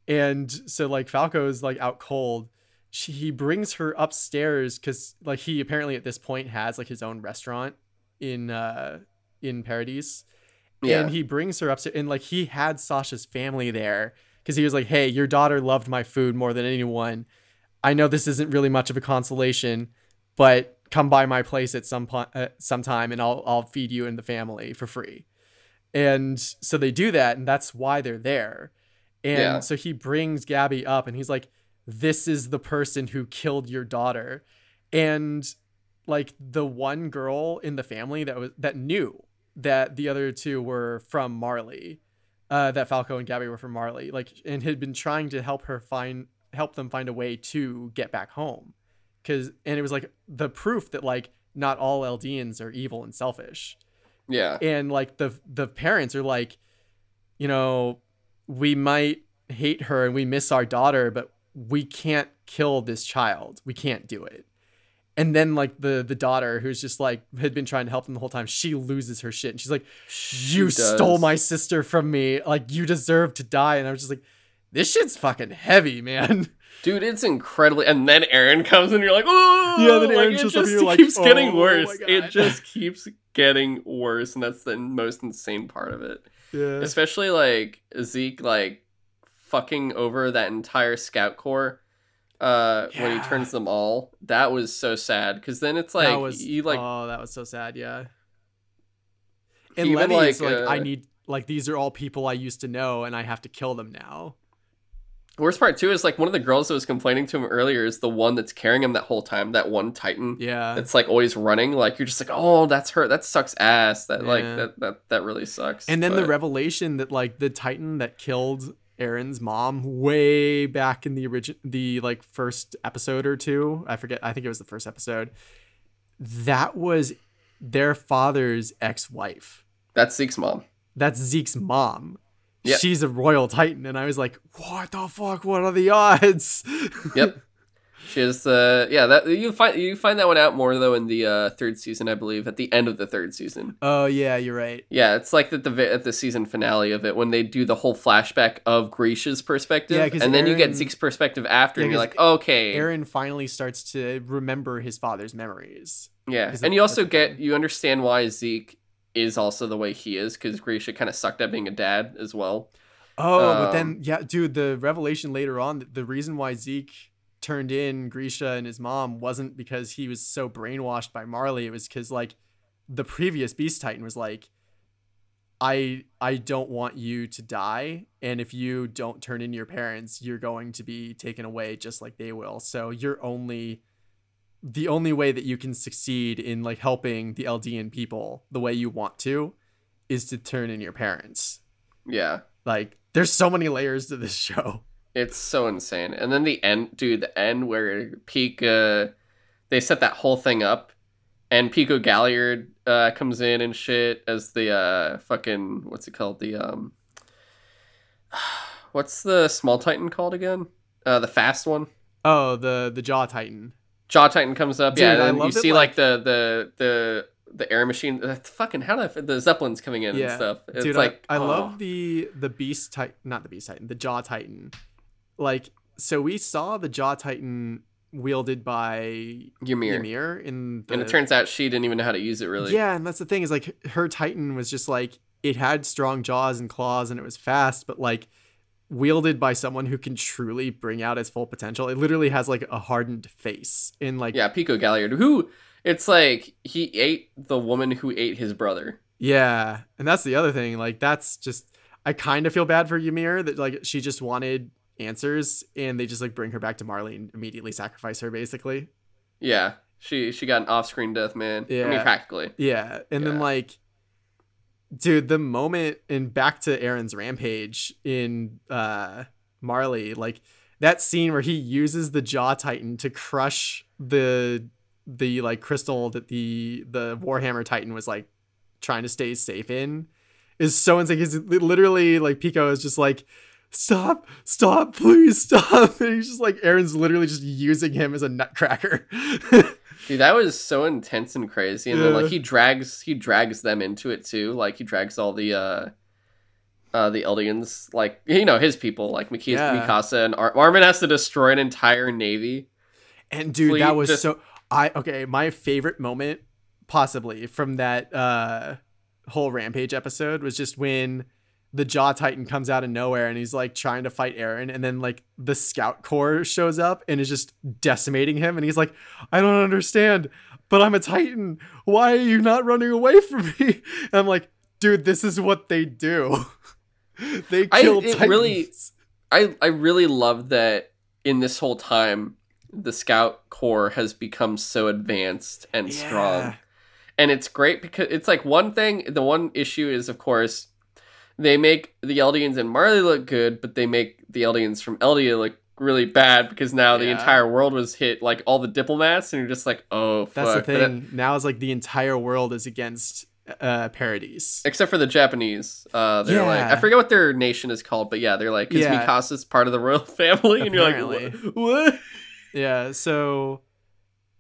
and so like Falco is like out cold she, he brings her upstairs because like he apparently at this point has like his own restaurant in uh in paradise. Yeah, and he brings her upstairs and like he had sasha's family there because he was like hey your daughter loved my food more than anyone. I know this isn't really much of a consolation but come by my place at some point uh, sometime and i'll i'll feed you and the family for free. And so they do that and that's why they're there. And Yeah. so he brings Gabi up and he's like this is the person who killed your daughter. And like the one girl in the family that was that knew that the other two were from Marley, uh, that Falco and Gabi were from Marley, like, and had been trying to help her find help them find a way to get back home, because and it was like the proof that like not all Eldians are evil and selfish, yeah, and like the the parents are like, you know, we might hate her and we miss our daughter, but we can't kill this child. We can't do it. And then like the the daughter who's just like had been trying to help them the whole time, she loses her shit and she's like, "You She stole my sister from me. Like you deserve to die." And I was just like, "This shit's fucking heavy, man." dude. It's incredibly. And then Eren comes and you're like, oh, Yeah, then Eren it shows up and just you're like, keeps getting "Oh worse. my It just keeps getting worse, and that's the most insane part of it. Yeah. especially like Zeke like fucking over that entire scout corps uh when he turns them all that was so sad because then it's like was you like oh, that was so sad. Yeah. And even, is like, like, I uh, need like these are all people I used to know, and I have to kill them now. worst part too is like one of the girls that was complaining to him earlier is the one that's carrying him that whole time that one titan Yeah. it's like always running like you're just like oh that's her that sucks ass that like that that that really sucks And then the revelation that like the Titan that killed Eren's mom way back in the origin the like first episode or two, I forget, I think it was the first episode. That was their father's ex-wife. that's Zeke's mom That's Zeke's mom. Yep. She's a royal titan and I was like, "What the fuck? What are the odds?" Yep. She is uh yeah, that you find you find that one out more though in the uh third season, I believe, at the end of the third season. oh yeah, you're right. Yeah, it's like at the at the season finale of it when they do the whole flashback of Grisha's perspective, Yeah, and then you get Zeke's perspective after, Yeah, and you're like, okay, Eren finally starts to remember his father's memories. yeah, and you also get you understand why Zeke is also the way he is because Grisha kind of sucked at being a dad as well. Oh, but Um, then yeah, dude, the revelation later on, the reason why Zeke turned in Grisha and his mom wasn't because he was so brainwashed by Marley. It was because like the previous Beast Titan was like, I I don't want you to die, and if you don't turn in your parents, you're going to be taken away just like they will. So you're only the only way that you can succeed in like helping the Eldian people the way you want to is to turn in your parents. Yeah, Like, there's so many layers to this show. It's so insane. And then the end, dude, the end where uh, they set that whole thing up, and Pico Galliard uh, comes in and shit as the uh, fucking what's it called? The um, what's the small Titan called again? Uh, the fast one. Oh, the the Jaw Titan. Jaw Titan comes up, Dude, yeah, and you see like- like the the the the air machine. Uh, fucking how did I, the zeppelins coming in Yeah. and stuff? It's Dude, like I, I oh. love the the Beast Titan, not the Beast Titan, the Jaw Titan. Like, so we saw the Jaw Titan wielded by Ymir. Ymir in the and it turns out she didn't even know how to use it really. Yeah, and that's the thing is like her Titan was just like it had strong jaws and claws and it was fast, but like wielded by someone who can truly bring out its full potential. It literally has like a hardened face in like Yeah, Pico Galliard, who it's like he ate the woman who ate his brother. Yeah, and that's the other thing. Like that's just I kind of feel bad for Ymir that like she just wanted answers and they just like bring her back to Marley and immediately sacrifice her basically. Yeah, she she got an off-screen death, man. I mean, Yeah. practically. Yeah, and then like dude, the moment and back to Eren's rampage in uh Marley, like that scene where he uses the jaw titan to crush the the like crystal that the the Warhammer Titan was like trying to stay safe in is so insane. He's literally like Pico is just like, stop, stop, please stop. And he's just like Eren's literally just using him as a nutcracker. Dude, that was so intense and crazy. And then like he drags he drags them into it too. Like he drags all the uh uh the Eldians, like you know, his people, like Miki- Yeah. Mikasa and Ar- Armin has to destroy an entire navy. And dude, Fleet that was just- so I okay, my favorite moment possibly from that uh whole rampage episode was just when the jaw titan comes out of nowhere and he's like trying to fight Eren and then like the scout corps shows up and is just decimating him and he's like I don't understand but I'm a titan. Why are you not running away from me? And I'm like dude this is what they do. They I- kill it titans. really- I I really love that in this whole time the scout corps has become so advanced and strong. And it's great because it's like one thing the one issue is of course they make the Eldians and Marley look good, but they make the Eldians from Eldia look really bad because now the entire world was hit, like all the diplomats, and you're just like, oh, That's the thing. now it's like the entire world is against uh Paradise. except for the Japanese, uh, they're like, I forget what their nation is called, but yeah, they're like, because Yeah. Mikasa's part of the royal family, and you're like, what? what? Yeah, so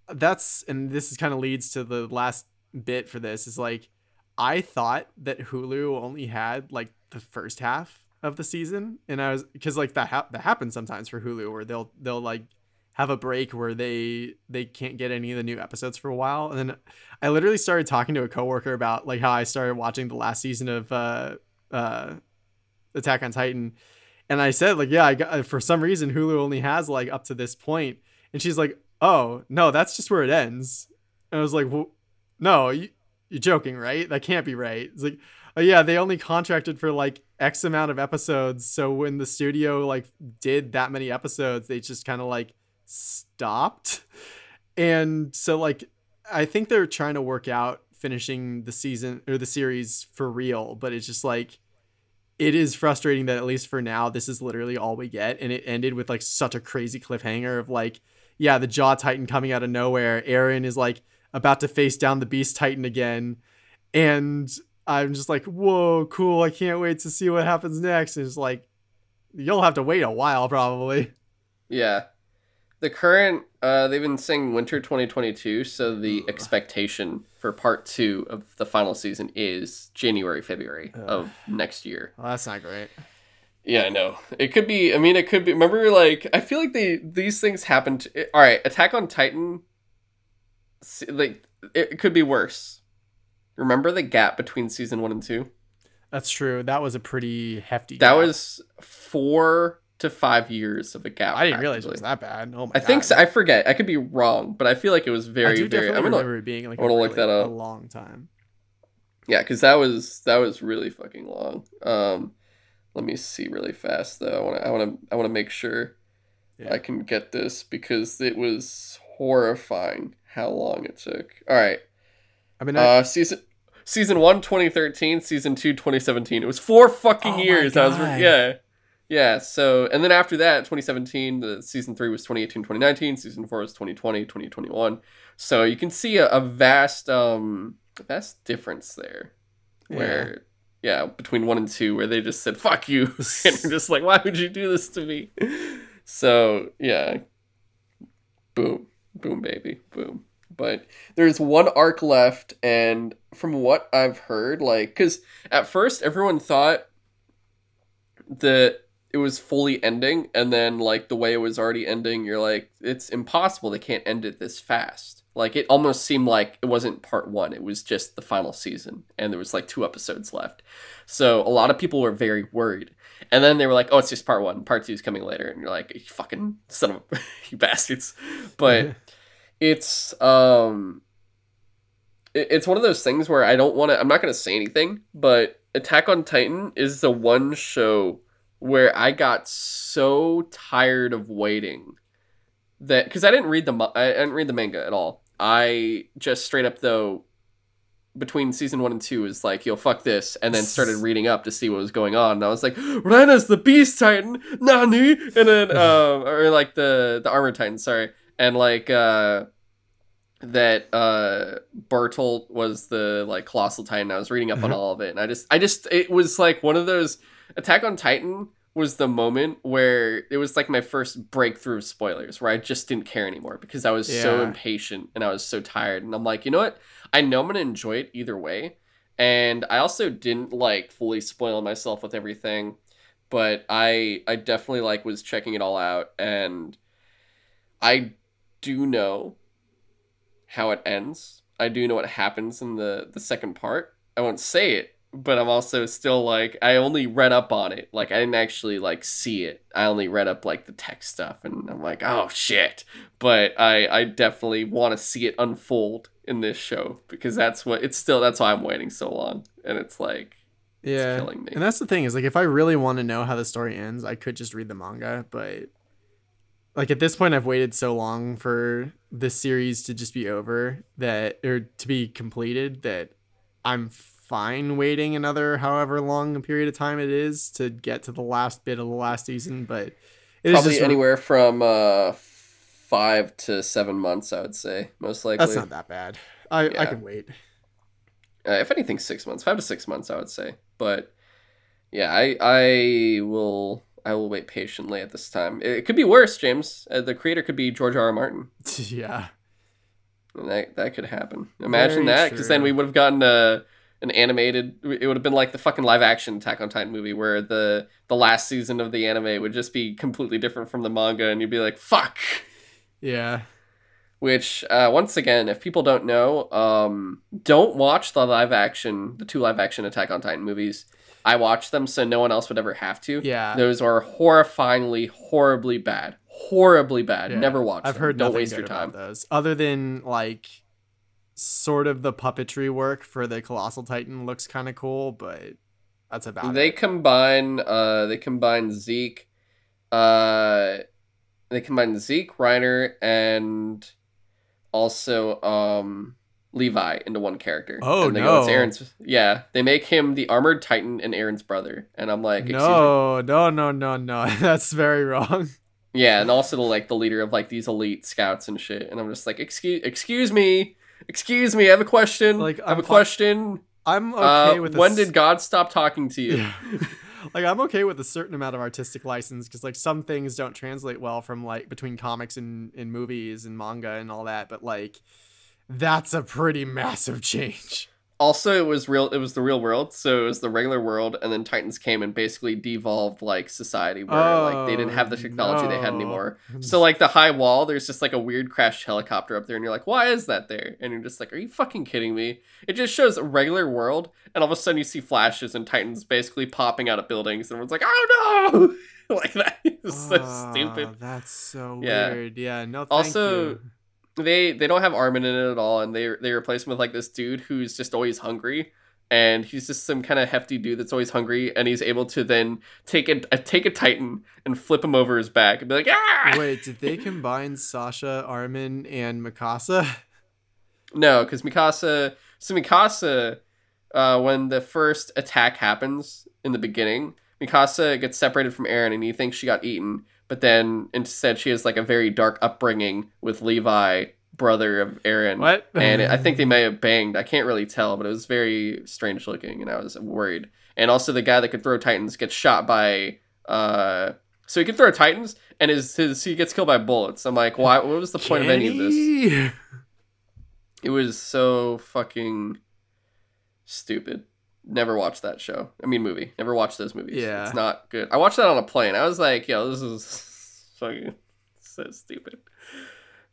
that's and this is kind of leads to the last bit for this is like I thought that Hulu only had like the first half of the season and I was cuz like that ha- that happens sometimes for Hulu where they'll they'll like have a break where they they can't get any of the new episodes for a while and then I literally started talking to a coworker about like how I started watching the last season of uh uh Attack on Titan and I said like yeah I got for some reason Hulu only has like up to this point and she's like oh no that's just where it ends and I was like well, no you, you're joking right? That can't be right. It's like oh yeah they only contracted for like x amount of episodes. So when the studio like did that many episodes they just kind of like stopped. And so like i think they're trying to work out finishing the season or the series for real but it's just like it is frustrating that at least for now this is literally all we get. And it ended with like such a crazy cliffhanger of like yeah the jaw titan coming out of nowhere. Eren is like about to face down the beast titan again and i'm just like whoa cool i can't wait to see what happens next and it's like you'll have to wait a while probably Yeah. The current, uh, they've been saying winter 2022, so the Ugh. expectation for part two of the final season is January, February Ugh. of next year. well that's not great Yeah, I know. It could be. I mean, it could be. Remember, like I feel like they these things happen. To, all right, Attack on Titan. Like it could be worse. Remember the gap between season one and two? that's true that was a pretty hefty That gap. was four to five years of a gap. i didn't realize it was that bad oh my I think so. I forget. I could be wrong, but I feel like it was I very, do very. I'm gonna, remember it being like I'm a, gonna look that up. a long time yeah, because that was that was really fucking long. Um, let me see really fast though. I want to I want to I want to make sure Yeah. I can get this because it was horrifying how long it took. All right, i mean I, uh, season season one 2013, season two 2017. It was four fucking Oh years. I was yeah. Yeah, so and then after that, 2017, the season 3 was 2018, 2019, season 4 was 2020, 2021. So you can see a, a vast um vast difference there. Where yeah, between 1 and 2 where they just said fuck you and just like why would you do this to me? So, yeah. Boom. Boom baby. Boom. But there's one arc left and from what I've heard like cuz at first everyone thought that it was fully ending and then like the way it was already ending you're like it's impossible they can't end it this fast. Like it almost seemed like it wasn't part one it was just the final season and there was like two episodes left. So a lot of people were very worried. And then they were like oh it's just part one. Part two is coming later. And you're like you fucking son of a you bastards. But it's um it- it's one of those things where i don't want to i'm not going to say anything but attack on titan is the one show where I got so tired of waiting that because I didn't read the I didn't read the manga at all. I just straight up though between season one and two is like, yo, fuck this, and then started reading up to see what was going on. And I was like, Reiner's the Beast Titan, Nani, and then um, or like the the Armor Titan, sorry, and like uh that uh Bertolt was the like colossal titan. I was reading up on all of it, and I just I just it was like one of those Attack on Titan was the moment where it was like my first breakthrough of spoilers where I just didn't care anymore because I was so impatient and I was so tired and I'm like, you know what? I know I'm gonna enjoy it either way. And I also didn't like fully spoil myself with everything, but I I definitely like was checking it all out and I do know how it ends. I do know what happens in the the second part. I won't say it, but I'm also still like I only read up on it. Like I didn't actually like see it. I only read up like the text stuff and I'm like, "Oh shit." But I I definitely want to see it unfold in this show because that's what it's still that's why I'm waiting so long. And it's like yeah. killing me. And that's the thing is like if I really want to know how the story ends, I could just read the manga, but like at this point I've waited so long for this series to just be over that or to be completed that I'm fine waiting another however long a period of time it is to get to the last bit of the last season, but it is probably just anywhere from uh 5 to 7 months I would say most likely. that's not that bad. I I can wait. Uh, if anything, six months, five to six months, I would say. But yeah, I I will I will wait patiently at this time. It could be worse, James. Uh, the creator could be George R. R. Martin, yeah. and that that could happen. Imagine Very that, because then we would have gotten a an animated. It would have been like the fucking live action Attack on Titan movie, where the the last season of the anime would just be completely different from the manga, and you'd be like, fuck. Yeah. Which, uh, once again, if people don't know, um, don't watch the live action, the two live action Attack on Titan movies. I watched them so no one else would ever have to. Yeah. Those are horrifyingly, horribly bad. Horribly bad. Yeah. Never watch I've them. heard Don't waste your time. those. Other than like sort of the puppetry work for the colossal titan looks kind of cool, but that's about They it. combine uh they combine Zeke uh they combine Zeke, Reiner, and also um Levi into one character. Oh, and they go, it's no. Eren's yeah. They make him the armored titan and Eren's brother. And I'm like, excuse me. No, no, no, no, no. That's very wrong. Yeah, and also the like the leader of like these elite scouts and shit. And I'm just like, excuse excuse me. Excuse me, I have a question. Like, I have I'm a question. I'm okay uh, with when did God stop talking to you? Yeah. like I'm okay with a certain amount of artistic license because like some things don't translate well from like between comics and, and movies and manga and all that, but like that's a pretty massive change. also it was real it was the real world so it was the regular world and then titans came and basically devolved like society where like they didn't have the Oh, technology they had anymore so like the high wall there's just like a weird crashed helicopter up there and you're like why is that there and you're just like are you fucking kidding me it just shows a regular world and all of a sudden you see flashes and titans basically popping out of buildings and everyone's like oh no like that is so Ah, stupid That's so Yeah. weird. Yeah, no. Thank Also, you. They they don't have Armin in it at all, and they they replace him with like this dude who's just always hungry, and he's just some kind of hefty dude that's always hungry, and he's able to then take a, a take a Titan and flip him over his back and be like, ah! Wait, did they combine Sasha, Armin, and Mikasa? No, because Mikasa, so Mikasa, uh, when the first attack happens in the beginning, Mikasa gets separated from Eren, and he thinks she got eaten, but then instead she has like a very dark upbringing with Levi, brother of Eren. What? and I think they may have banged. I can't really tell, but it was very strange looking, and I was worried. And also, the guy that could throw titans gets shot by. Uh, so he can throw titans, and his, his he gets killed by bullets. I'm like, why? What was the point of any of this? this? It was so fucking stupid. Never watched that show. I mean, movie. Never watched those movies. Yeah. it's not good. I watched that on a plane. I was like, yo, this is fucking so stupid.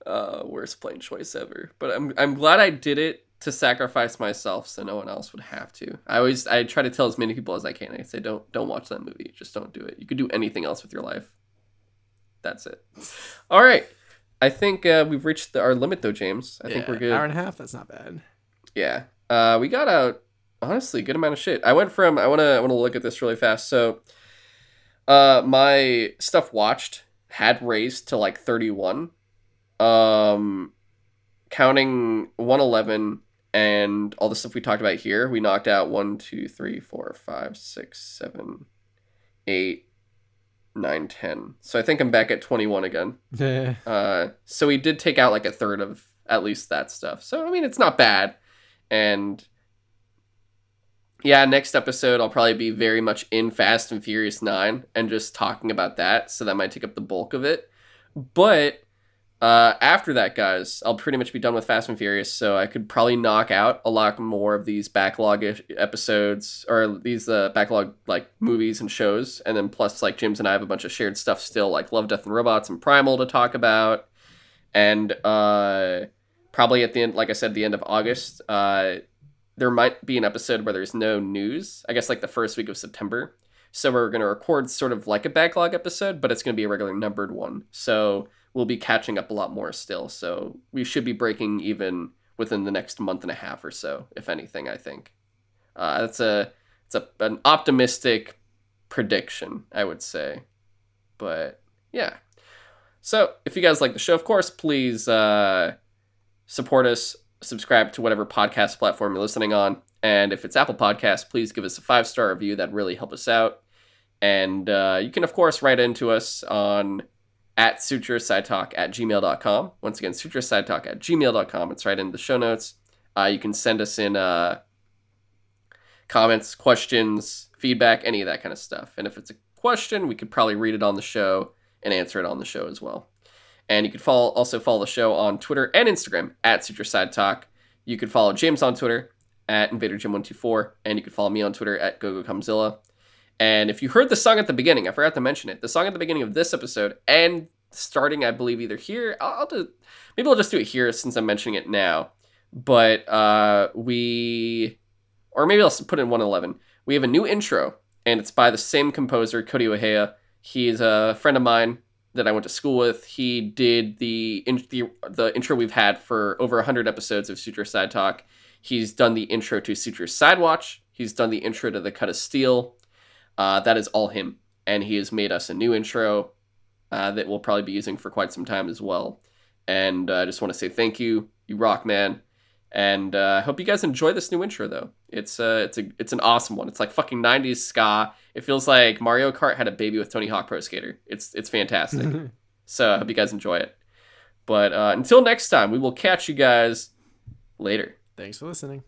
Uh, worst plane choice ever. But I'm I'm glad I did it to sacrifice myself so no one else would have to. I always I try to tell as many people as I can. I say don't don't watch that movie. Just don't do it. You could do anything else with your life. That's it. All right. I think uh, we've reached the, our limit though, James. I think we're good. Hour and a half. That's not bad. Yeah. Uh, we got out honestly good amount of shit. I went from I want to I want to look at this really fast. So, uh, my stuff watched had raised to like thirty one, um, counting one eleven and all the stuff we talked about here. We knocked out one, two, three, four, five, six, seven, eight, nine, ten. So I think I'm back at twenty one again. Yeah. Uh, so we did take out like a third of at least that stuff. So I mean, it's not bad. And yeah, next episode I'll probably be very much in Fast and Furious Nine and just talking about that. So that might take up the bulk of it. But uh, after that, guys, I'll pretty much be done with Fast and Furious. So I could probably knock out a lot more of these backlog episodes or these uh, backlog like movies and shows. And then plus, like James and I have a bunch of shared stuff still, like Love, Death, and Robots and Primal to talk about. And uh, probably at the end, like I said, the end of August, uh, there might be an episode where there's no news. I guess like the first week of September. So we're going to record sort of like a backlog episode, but it's going to be a regular numbered one. So we'll be catching up a lot more still. So we should be breaking even within the next month and a half or so, if anything. I think uh, that's a it's a an optimistic prediction, I would say. But yeah. So if you guys like the show, of course, please uh, support us. Subscribe to whatever podcast platform you're listening on. And if it's Apple Podcasts, please give us a five star review. That'd really help us out. And uh, you can, of course, write into us on at sutrosidetalk at gmail.com. Once again, sutrosidetalk at gmail.com. It's right in the show notes. Uh, you can send us in uh, comments, questions, feedback, any of that kind of stuff. And if it's a question, we could probably read it on the show and answer it on the show as well. And you could follow, also follow the show on Twitter and Instagram at sutrosidetalk. You could follow James on Twitter at InvaderJim124, and you could follow me on Twitter at GoGoKamzilla. And if you heard the song at the beginning, I forgot to mention it. The song at the beginning of this episode and starting, I believe, either here. I'll, I'll do. Maybe I'll just do it here since I'm mentioning it now. But uh, we, or maybe I'll put in 111. We have a new intro, and it's by the same composer, Cody Ohea. He's a friend of mine that I went to school with. He did the in, the the intro we've had for over 100 episodes of Sutro Sidetalk. He's done the intro to Sutro Side Watch. He's done the intro to The Cut of Steel. Uh, that is all him, and he has made us a new intro uh, that we'll probably be using for quite some time as well. And uh, I just want to say thank you, you rock man, and uh, I hope you guys enjoy this new intro though. It's uh, it's a it's an awesome one. It's like fucking '90s ska. It feels like Mario Kart had a baby with Tony Hawk Pro Skater. It's it's fantastic. so I hope you guys enjoy it. But uh, until next time, we will catch you guys later. Thanks for listening.